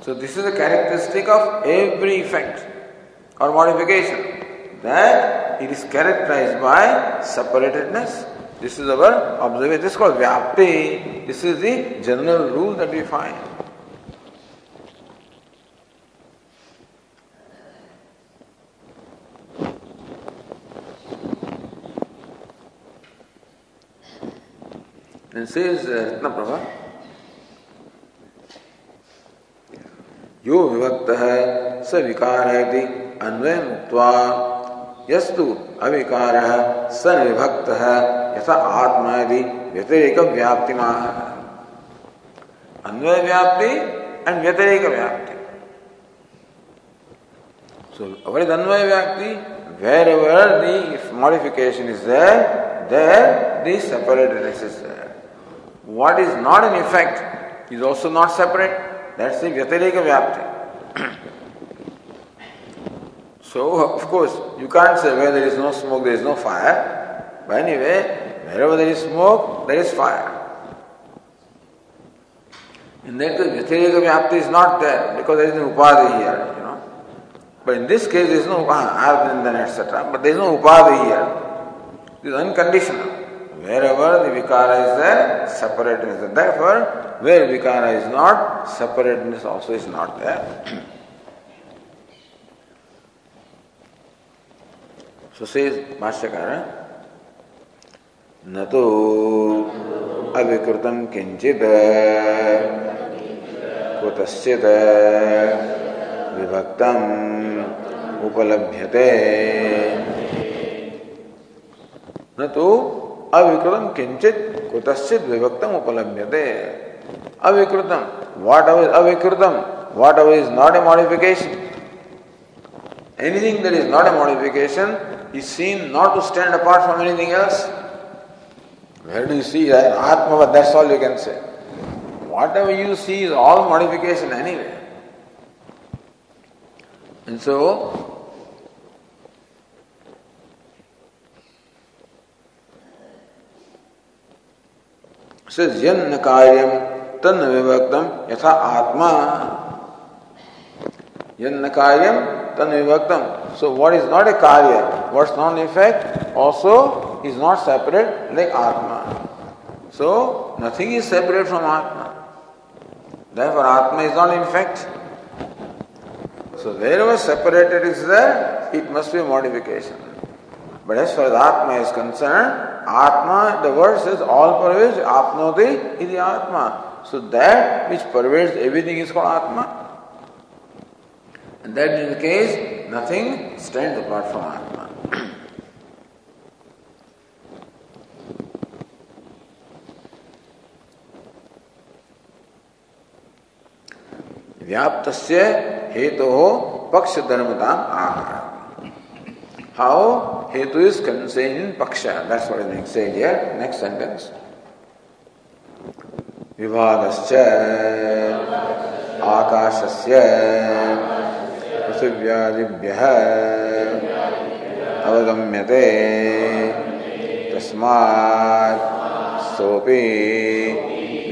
So this is a characteristic of every effect or modification that it is characterized by separatedness. This is our observation. This is called Vyapti. This is the general rule that we find. And says uh, Ratnaprabha, यो विभक्त है स विकार है अन्वय मुक्त्वा यस्तु अविकार सन विभक्त है यथा आत्मा यदि व्यतिरिक व्याप्ति अन्वय व्याप्ति एंड व्यतिरिक व्याप्ति what is Anvaya Vyakti? Wherever the modification is there, there the separatedness is there. What is not in effect is also not separate. That's the Vyatireka Vyapti. So, of course, you can't say where there is no smoke, there is no fire. But anyway, wherever there is smoke, there is fire. In that case, Vyatireka Vyapti is not there because there is no Upadhi here, you know. But in this case, there is no ah, Arvindan, etc. But there is no Upadhi here. It is unconditional. Wherever the Vikara is there, separateness is there. Therefore, where Vikara is not, separateness also is not there. भाष्यकार न तो अविकृत किंचित कुतश्चित विभक्त उपलभ्यते। न तो अविकृतम किंचित कुतश्चित विभक्तम उपलभ्यते। अविकृतम whatever अविकृतम whatever is not a modification anything that is not a modification is seen not to stand apart from anything else? Where do you see that atma that's all you can say. Whatever you see is all modification anyway. And so says yan karyam tan vivaktam yatha atma vivaktam so what is not a karya what's not an effect also is not separate like atma so nothing is separate from atma therefore atma is not in fact so wherever separated is there it must be a modification but as far as atma is concerned Atma, the word says all pervades, apnoti is the Atma. So that which pervades everything is called Atma. And that is the case, nothing stands apart from Atma. व्याप्त हेतु हो पक्ष धर्मता आहार How Hetu is contained in Paksha. That's what is being said here. Next sentence. विभागश्च आकाशस्य पृथिव्यादिभ्यः अवगम्यते। तस्मात् सोऽपि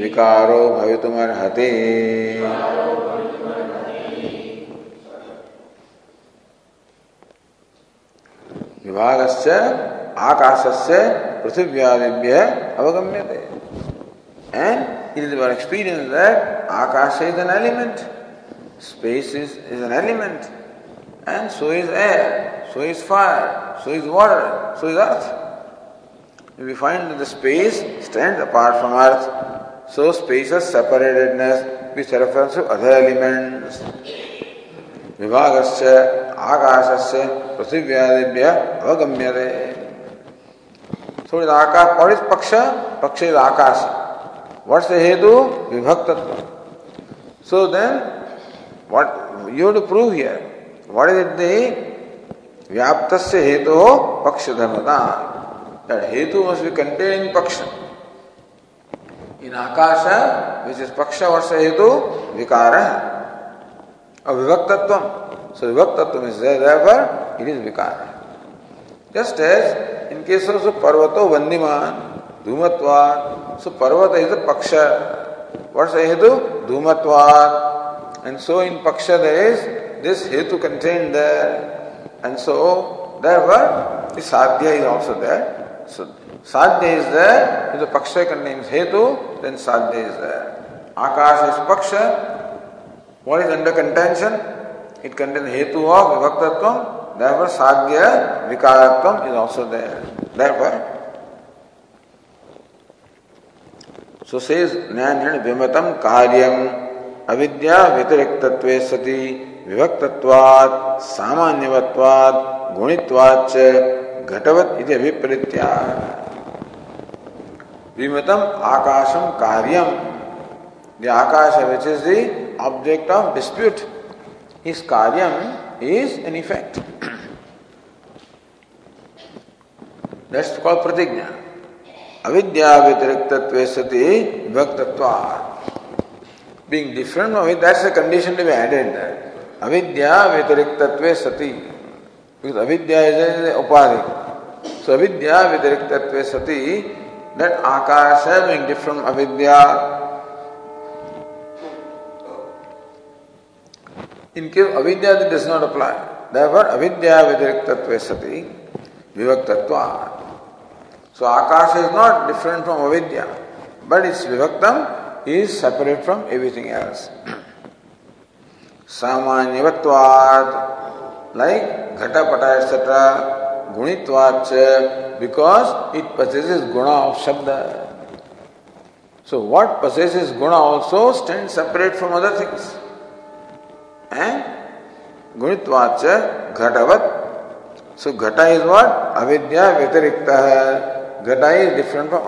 विकारो भवितुमर्हति। विभागस्य, आकाशस्य पृथिव्यादिभ्य अवगम्यते। it is our experience that akasha is an element space is, is an element and so is air so is fire so is water so is earth we find that the space stands apart from earth so space has separatedness with reference to other elements विभागस्य आकाशस्य पृथिव्यादिभ्य So with Akash, what is Paksha? Paksha is Akash. What's the Hetu? Vibhaktatva. So then, what you have to prove here? What is it the Vyaptasya Hetu Paksha Dharmata? That Hetu must be contained in Paksha. In Akasha, which is Paksha, what's Hetu? Vikara. Avivaktatvam. So Vivaktatvam is there, therefore it is Vikara. Just as in case of so Parvato Vandiman, Dhumatvat. So Parvata is a Paksha. What's the Hetu? Dhumatvat. And so in Paksha there is this Hetu contained there. And so therefore the Sadhya is also there. So Sadhya is there. If the Paksha contains Hetu, then Sadhya is there. Akash is Paksha, what is under contention? It contains hetu of vivaktatvam, therefore sadhya vikaratvam is also there. Therefore, so says Nyanyan vimatam karyam अविद्या व्यतिरिक्त सती विभक्तवाद सामान्यवत्वाद गुणित्वाच घटवत इति अभिप्रीत्या। विमतम आकाशम कार्यम। The akasha which is the object of dispute is karyam is an effect that's called pratijna अविद्या व्यतिरिक्त सती विभक्तवाद Being different from it, that's a condition to be added there. Avidya vyatiriktvatve sati. Because avidya is an upadhi. So avidya vyatiriktvatve sati, that akasha being different from avidya, In case avidya, that does not apply. Therefore, avidya vidriktatva sati vivaktatva. So, akasha is not different from avidya, but its vivaktam is separate from everything else. Samanyavatvad, like ghatapata, etc., gunitvacha, because it possesses guna of shabda. So, what possesses guna also stands separate from other things. And गुणित्वाच घटवत सो घटा is what अविद्या व्यतिरिक्त है घटा is different from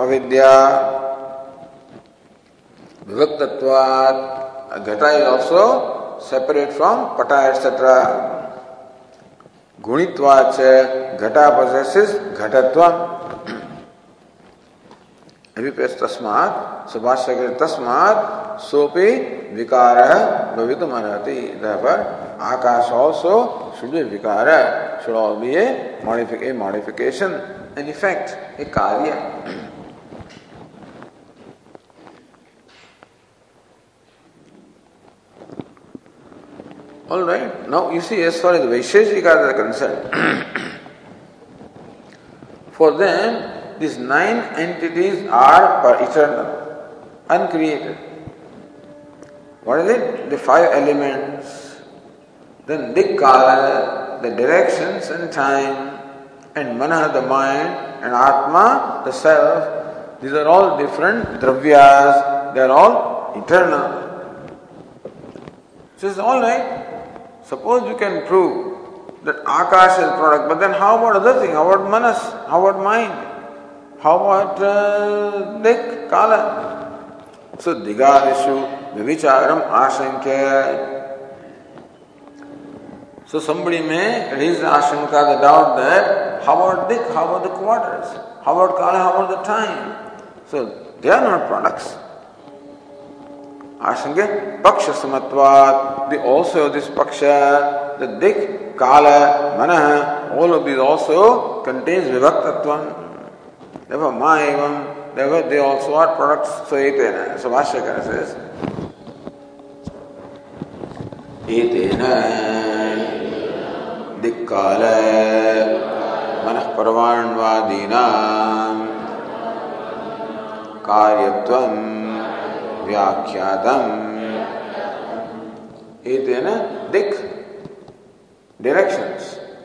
विभक्तत्वात् ghata is also separate from pata etcetera गुणित्वाच ghata possesses घटत्व तस्मात् सुभाष्य तस्मात् सोपि विकार अर्हति Akash also should be vikara, should all be a, modific- a modification, an effect, a karya. All right. Now you see, as far as the Vaisheshikas are concerned, for them these nine entities are eternal, uncreated. What is it? The five elements then Dikkala, the directions and time, and Mana, the mind, and Atma, the self, these are all different dravyas, they are all eternal. So it's all right. Suppose you can prove that Akash is product, but then how about other things? How about Manas? How about mind? How about uh, Dik, Kala? So Digadishu, Vivicharam, Ashankya, so somebody may raise the ashanga, the doubt that how about dik, how about the quarters, how about kala, how about the time? So they are not products. आसंगे पक्ष समत्वात दि this पक्ष the काल, मन all of this also contains विभक्तत्व देव मा are product सहित सुभाष्यकर मन परवाणवादीना कार्यत्वं व्याख्यातम एतेन दिक् directions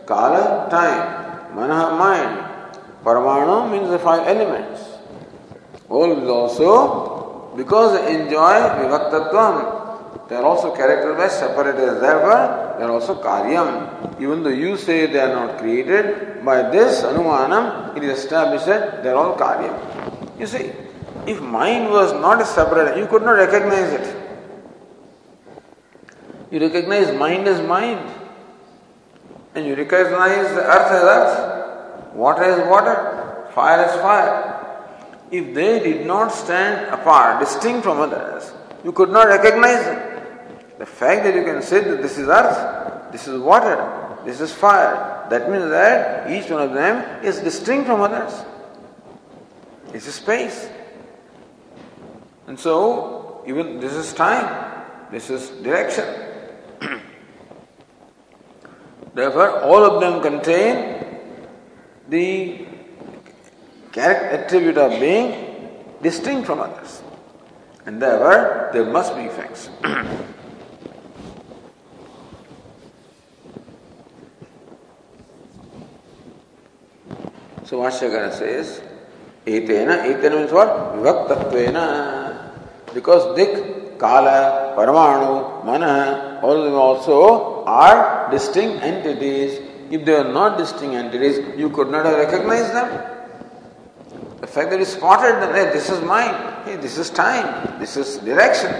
kala time manah mind paramanu means the five elements all is also because they enjoy vivaktatvam they are also characterized by separated therefore they are also karyam. Even though you say they are not created, by this anumanam it is established that they are all karyam. You see, if mind was not separate, you could not recognize it. You recognize mind as mind, and you recognize the earth as earth, water as water, fire as fire. If they did not stand apart, distinct from others, you could not recognize them. The fact that you can say that this is earth, this is water, this is fire, that means that each one of them is distinct from others. It's a space. And so, even this is time, this is direction. Therefore, all of them contain the character attribute of being distinct from others. And therefore, there must be effects. So Vashyakara says, Etena, Etena means what? Vivaktatvena. Because Dik, Kala, Paramanu, Mana, all of them also are distinct entities. If they are not distinct entities, you could not have recognized them. The fact that you spotted them, hey, this is mind, hey, this is time, this is direction,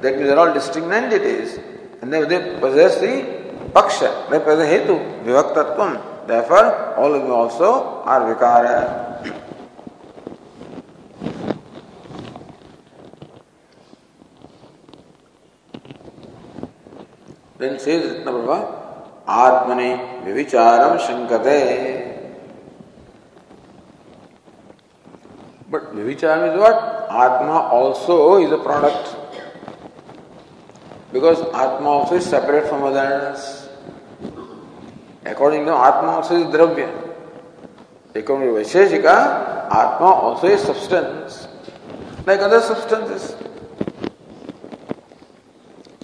that means they are all distinct entities. And then they possess the paksha, they possess the hetu, vivaktatvam. Therefore, all of them also are vikara. Then says Ratnaprabha, Atmani Vivicharam Shankate. But Vivicharam is what? Atma also is a product. Because Atma also is separate from others. According to Atma also is Dravya. According to Vaisheshika, Atma also is substance, like other substances.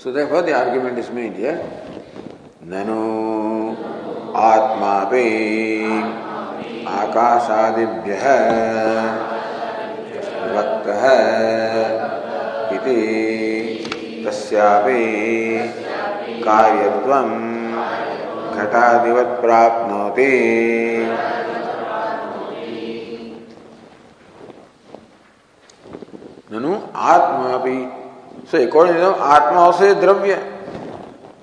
So therefore, the argument is made here. ननु आत्मापि आकाशादिभ्यः विभक्तः इति तस्यापि कार्यत्वं घटादिवत् प्राप्नोति ननु आत्मा भी To them, Atma also is Dravya.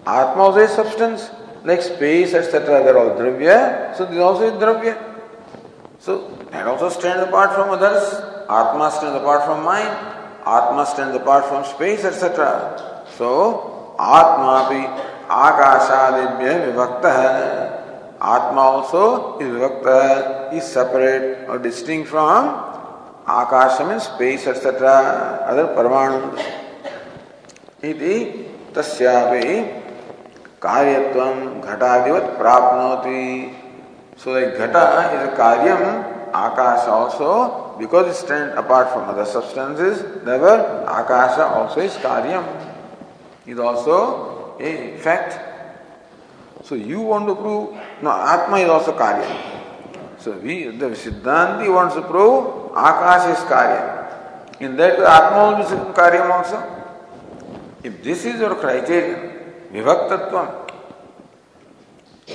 Atma also is substance. Like space, etc. They are all Dravya. So this also is Dravya. So that also stands apart from others. Atma stands apart from mind. Atma stands apart from space, etc. So Atma भी आकाशादिभ्य विभक्त है आत्मा also is विभक्त is separate or distinct from akasha means space etc other paramanas इति तस्यापि कार्यत्वं घटादिवत् प्राप्नोति। So that ghata is a karyam akasha also because it stand apart from other substances never akasha also is karyam is also a fact so you want to prove no Atma is also karyam so we the siddhanti wants to akasha is karya. In that Atma is also If this is your criterion, vivaktatvam,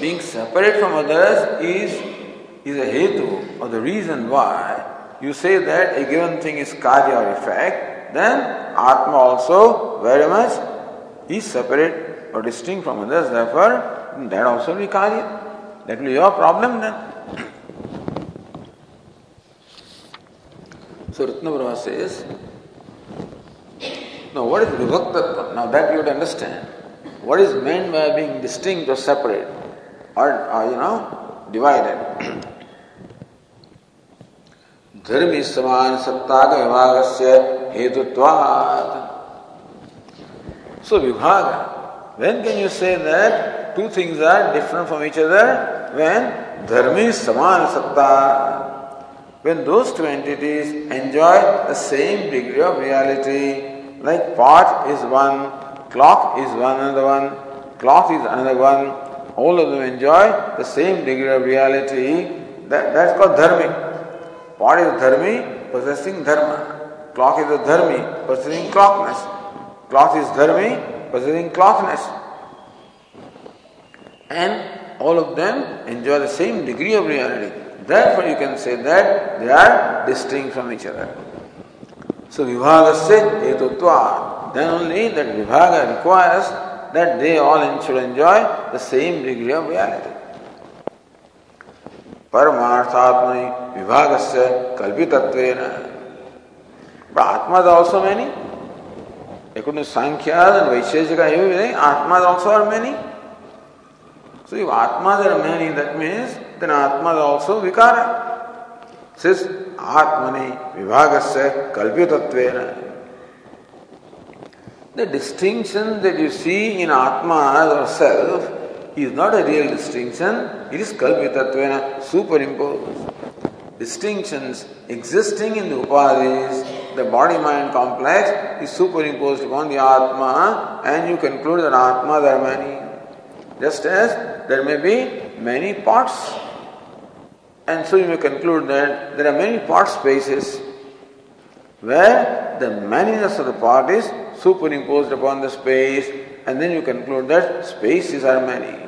being separate from others is, is a hetu or the reason why you say that a given thing is karya or effect, then Atma also very much is separate or distinct from others, therefore that also will be karya. That will be your problem then. So Ratna says, now, what is vibhaktatva? Now, that you would understand. What is meant by being distinct or separate or, or you know, divided? धर्मी समान सत्ताक विभाग से हेतुत्वात् So vibhaga. When can you say that two things are different from each other? When dharmi saman satta. When those two entities enjoy the same degree of reality, like pot is one, clock is one another one, cloth is another one. All of them enjoy the same degree of reality. That, that's called dharmi. Pot is dharmi, possessing dharma. Clock is a dharmi, possessing clockness. Cloth is dharmi, possessing clothness. And all of them enjoy the same degree of reality. Therefore, you can say that they are distinct from each other. So vibhagasya hetutva. Then only that vibhaga requires that they all should enjoy the same degree of reality. Kalpitatvena. But Atma is also many. According to Sankhya and Vaisheshika, everything, Atmas also are many. So if Atmas are many, that means then Atma is also Vikara. says Atmani Vivagasya Kalpyatattvena. The distinction that you see in Atma or self is not a real distinction, it is Kalpyatattvena, superimposed. Distinctions existing in the upadis, the body mind complex, is superimposed upon the Atma, and you conclude that Atma there are many. Just as there may be many parts and so you may conclude that there are many part spaces where the manyness of the part is superimposed upon the space, and then you conclude that spaces are many.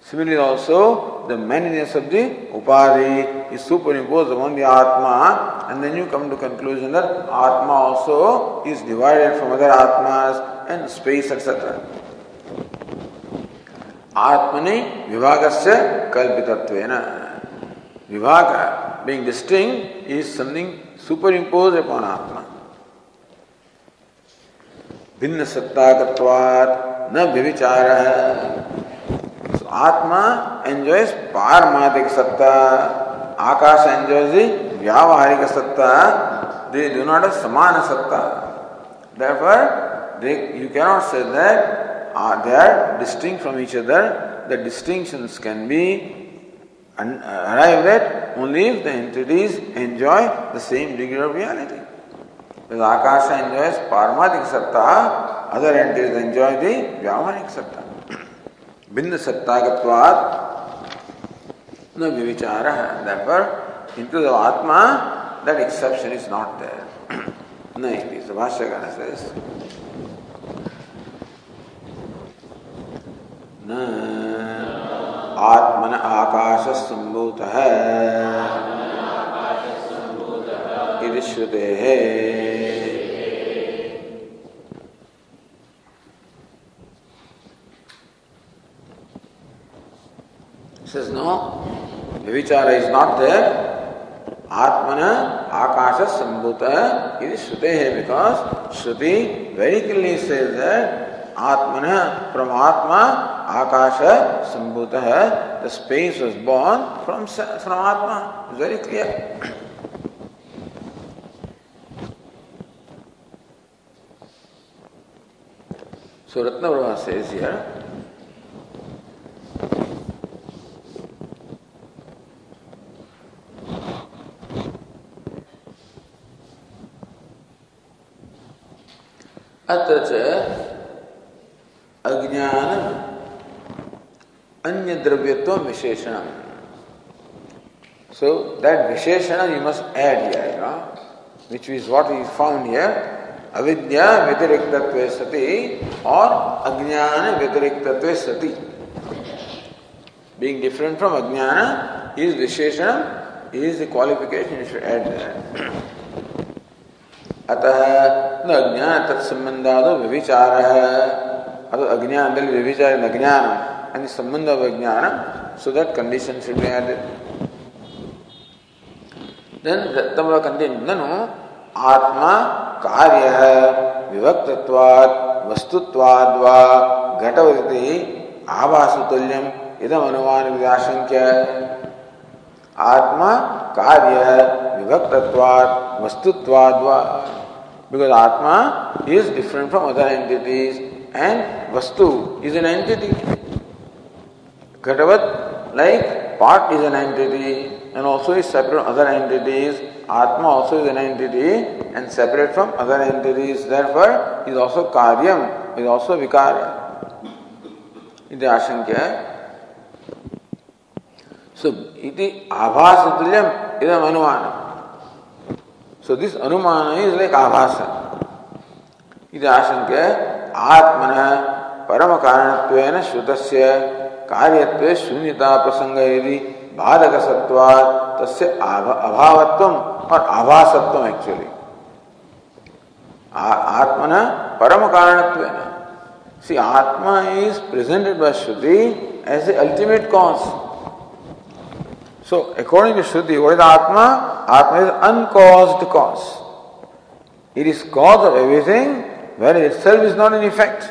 Similarly, also the manyness of the upadi is superimposed upon the atma, and then you come to conclusion that atma also is divided from other atmas and space, etc. आत्मनि विभागस्य कल्पितत्वेन Vivaka, being distinct, is something superimposed upon Atma. भिन्न सत्ताकत्वात् न व्यविचार so, Atma enjoys paramatic satta, Akasha enjoys the vyavaharika satta, they do not have samana satta. Therefore, they, you cannot say that uh, they are distinct from each other. The distinctions can be Uh, arrived at only if the entities enjoy the same degree of reality. Because Akasha enjoys Paramatic Satta, other entities enjoy the Vyavaharik Satta. Binna Sattagatvat no Vivichara. Therefore, into the Atma, that exception is not there. no, it is. The Bhashyagana says, न आत्मन आकाश संभूत श्रुते। है विचार is not there आत्मन आकाश संभूत इज़ श्रुते है because shruti very clearly says आत्मन परमात्मा आकाश संभूत है the space was born from from Atma. Very clear so Ratnaprabha से अत्र अन्य द्रव्यत्व विशेषण। So that visheshana you must add here which is what is found here अविद्या व्यतिरिक्तत्व सति और अज्ञान व्यतिरिक्तत्व सति। Being different from ajnana is visheshana is the qualification you should add there. अतः न अज्ञान तत्संबंधादो व्यभिचार अतो अज्ञान दिल व्यभिचार न ज्ञान and संबंध of ajnana so that condition should be added then कार्य है विभक्तत्वात् वस्तुत्वाद् वा घटवति आभासतुल्यम इदम अनुमान विदाशंक्य आत्मा कार्य विभक्तत्वात् वस्तुत्वाद् वा Because Atma is different from other entities and Vastu is an Ghatavat, like part is an entity and also is separate from other entities. Atma also is an entity and separate from other entities. Therefore, is also Karyam, is also Vikarya. इति आशंक्य सो इति आभास तुल्यम इदम अनुमानम So this anumana is like abhasa. It ashanka atmana parama karanattvena shutasya कार्य शून्यता प्रसंग यदि बाधक सत्व तस्य अभावत्व और आभासत्व एक्चुअली आत्मन परम कारण सी Atma is presented by shruti as a ultimate cause so according to shruti word Atma Atma is uncaused cause it is cause of everything where is self is not in effect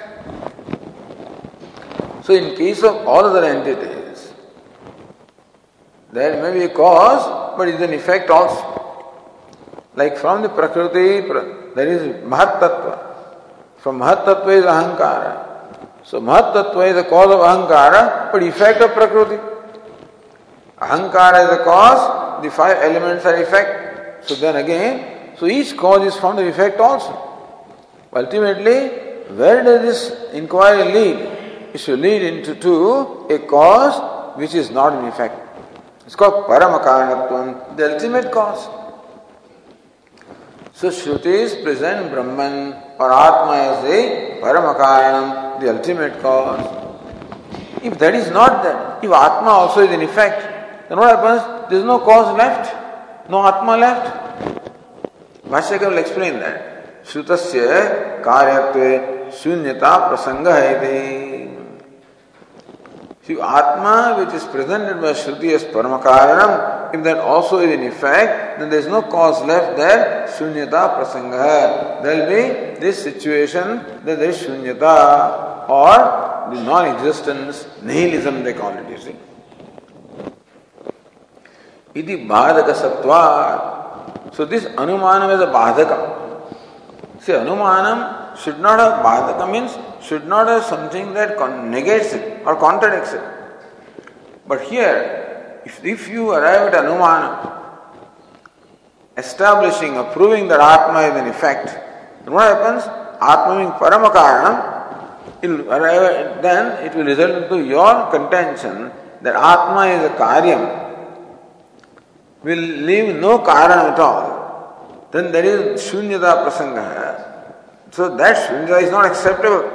So, in case of all other entities, there may be a cause, but is an effect also. Like from the Prakriti, there is Mahat Tattva. From Mahat Tattva is Ahankara. So, Mahat Tattva is the cause of Ahankara, but effect of Prakriti. Ahankara is the cause, the five elements are effect. So then again, so each cause is from the effect also. Ultimately, where does this inquiry lead? It should lead into to a cause which is not an effect. It's called Paramakarnatvam, the ultimate cause. So Shrutis present Brahman or Atma as the Paramakaranam, the ultimate cause. If that is not that, if Atma also is an effect, then what happens? There is no cause left, no Atma left. Bhashyakar will explain that. Shrutasya karyatve shunyata prasanga hai See, Atma which is presented by Shruti as Paramakaranam, if that also is in effect, then there is no cause left there, shunyata prasanga. There will be this situation that there is shunyata or the non existence, nihilism they call it, you see. Iti bhadaka sattva. So this anumanam is a bhadaka. See, anumanam should not have bhadaka means should not have something that negates it or contradicts it. But here, if, if you arrive at anumanam, establishing or proving that Atma is an effect, then what happens? Atma being Paramakaranam, then it will result into your contention that Atma is a Karyam, will leave no Karan at all. Then there is Shunyata Prasanga. So that Shunyata is not acceptable.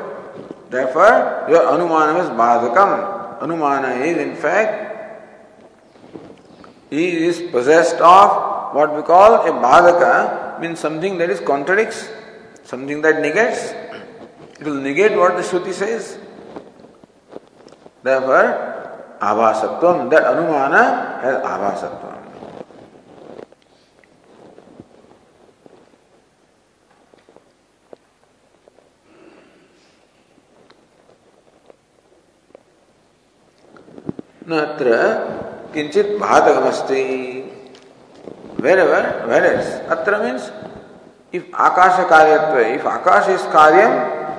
Therefore, your Anumana is Bhadakam. Anumana is in fact, he is possessed of what we call a bhadaka means something that is contradicts, something that negates. It will negate what the Shruti says. Therefore, avasatvam, that anumana has avasatvam. नत्र किंचित बाधकमस्ति। Wherever whereas अत्र means if akasha karyatva if akasha is karyam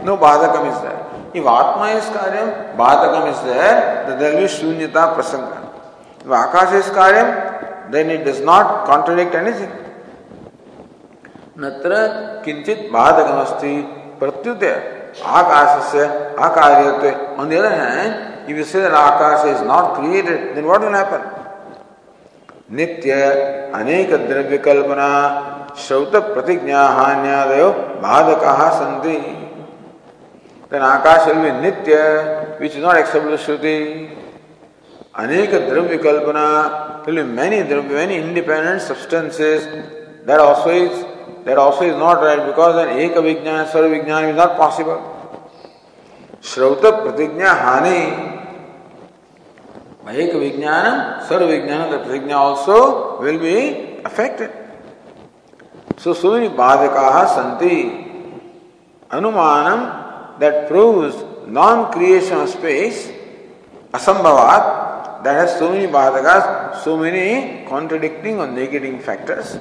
no badhakam is there if Atma is karyam badhakam is there the there shunyata prasanga if akasha is karyam then it does not contradict anything नत्र किंचित बाधकमस्ति। प्रत्युत आकाश से अकार्यत्व on the hand if you say that akasha is not created then what will happen नित्य अनेक द्रव्य कल्पना श्रौत प्रतिज्ञा हान्यादयो बाधक संति then akash will be nitya which is not acceptable to shruti aneka dravya kalpana will be many dravya many independent substances that also is that also is not right because an eka vijnana sarva vijnana is not possible श्रौत प्रतिज्ञा हानि Vijnana, Sarva Vijnana, the Prajna also will be affected. So, so many Bhadakaha Santi. Anumanam that proves non creation of space, Asambhavat, that has so many Bhadakas, so many contradicting or negating factors.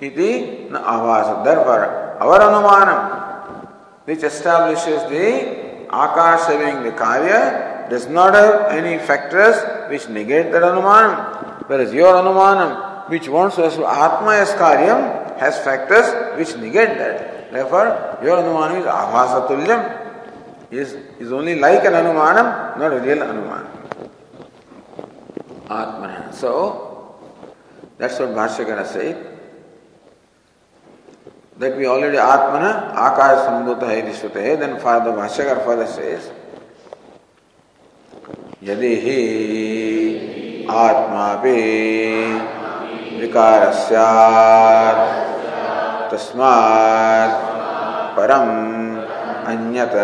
Iti na avasa. Therefore, our Anumanam, which establishes the Akasha being the Karya, does not have any factors which negate that anumanam. Whereas your anumanam, which wants us to atma as karyam, has factors which negate that. Therefore, your anumanam is avasatulyam. Is, is only like an anumanam, not a real anumanam. Atmana. So, that's what Bhashyakara said. That we already Atmana, Akash Sambhuta Hai Then Father Bhashyakara further says, यदि ही आत्मा विकार तस्मात् परम अन्यत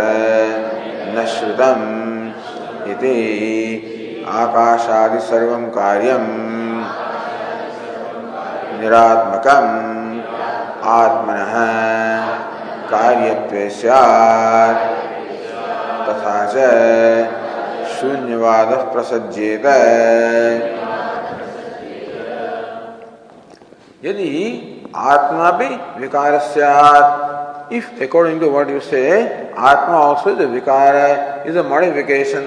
न श्रुतम इति आकाशादि सर्वं कार्यं निरात्मकम् आत्मनः कार्यत्वे स्यात्, तथा च शून्यवाद प्रसज्येत। यदि आत्मा भी विकार if according to what you say Atma also is vikara is a modification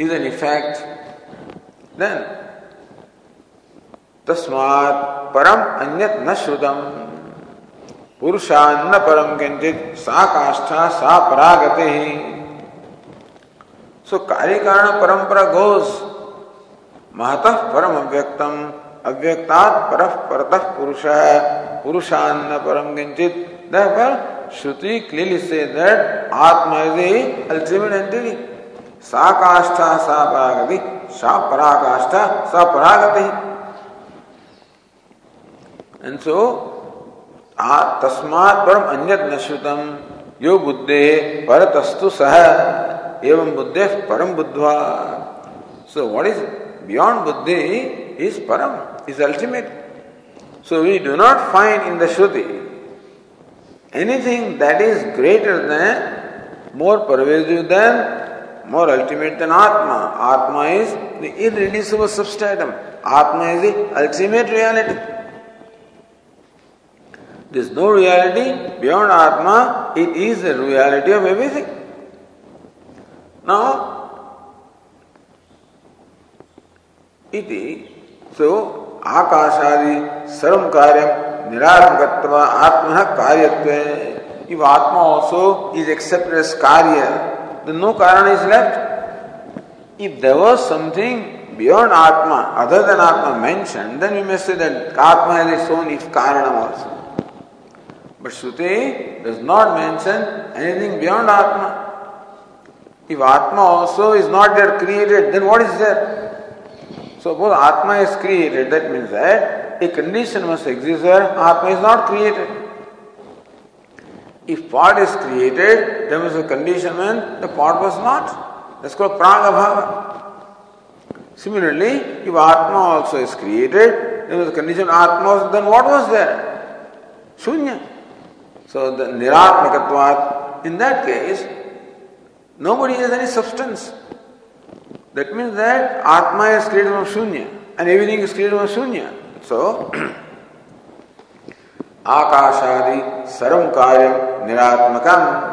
is an effect then तस्मात् परम अन्यत न श्रुतम। पुरुषान्न परम किंचित सा काष्ठा सा परागति। सो कार्यकारण परंपरा घोष। महत परम अव्यक्तम। अव्यक्ता परफ पुरुष पुरुषान्न परम किंचित shruti clearly says that Atma is a ultimate सा प्रागति। सा पराकाष्ठा, सा प्रागति। सो तस्मात् परम अन्यत् नश्वतम यो बुद्धे परतस्तु सह एवं बुद्धे परम बुद्धवा। So what is beyond buddhi is param is ultimate so we do not find in the shruti anything that is greater than more pervasive than more ultimate than Atma Atma is the irreducible substratum Atma is the ultimate reality There is no reality beyond Atma. It is the reality of everything. Now, इति सो आकाशादि सर्व कार्य निरात्मकत्व आत्म कार्यत्व if atma also is accepted as karya then no karana is left if there was something beyond atma other than atma mentioned then we may say that atma has its own if karana also but Shruti does not mention anything beyond atma if atma also is not there created then what is there Suppose Atma is created, that means that a condition must exist where Atma is not created. If pot is created, there be a condition when the pot was not. That's called pragabhava. Similarly, if Atma also is created, there was a condition Atma was, then what was there? Shunya. So the niratmakatvat, in that case, nobody has any substance. That means that Atma is created from Shunya and everything is created from Shunya. So, Akashadi Saram Karyam Niratmakam.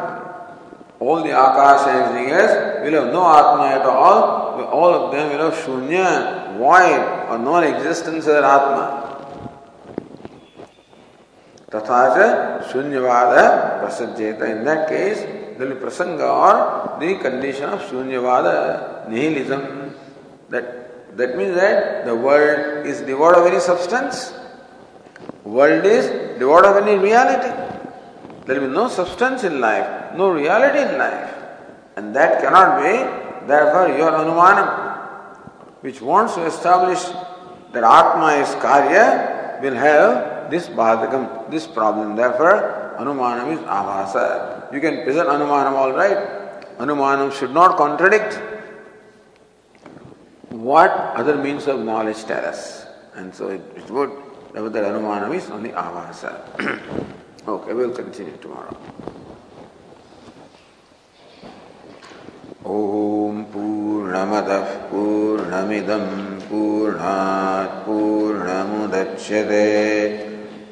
All the Akash and everything else will have no Atma at all. All of them will have Shunya, void or non existence of Atma. तथा च शून्यवाद प्रसज्जेत इन that case the prasanga or the condition of sunyavada nihilism. That, that means that the world is devoid of any substance. World is devoid of any reality. There will be no substance in life, no reality in life. And that cannot be, therefore, your anumanam, which wants to establish that Atma is karya, will have this bhadakam, this problem. Therefore, Anumanam is Abhasa. You can present Anumanam all right. Anumanam should not contradict what other means of knowledge tell us. And so it, it's good that the Anumanam is on the Avasa. okay, we'll continue tomorrow. ॐ पूर्णमदः पूर्णमिदं पूर्णात् पूर्णमुदच्यते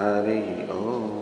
नमः हरिः ॐ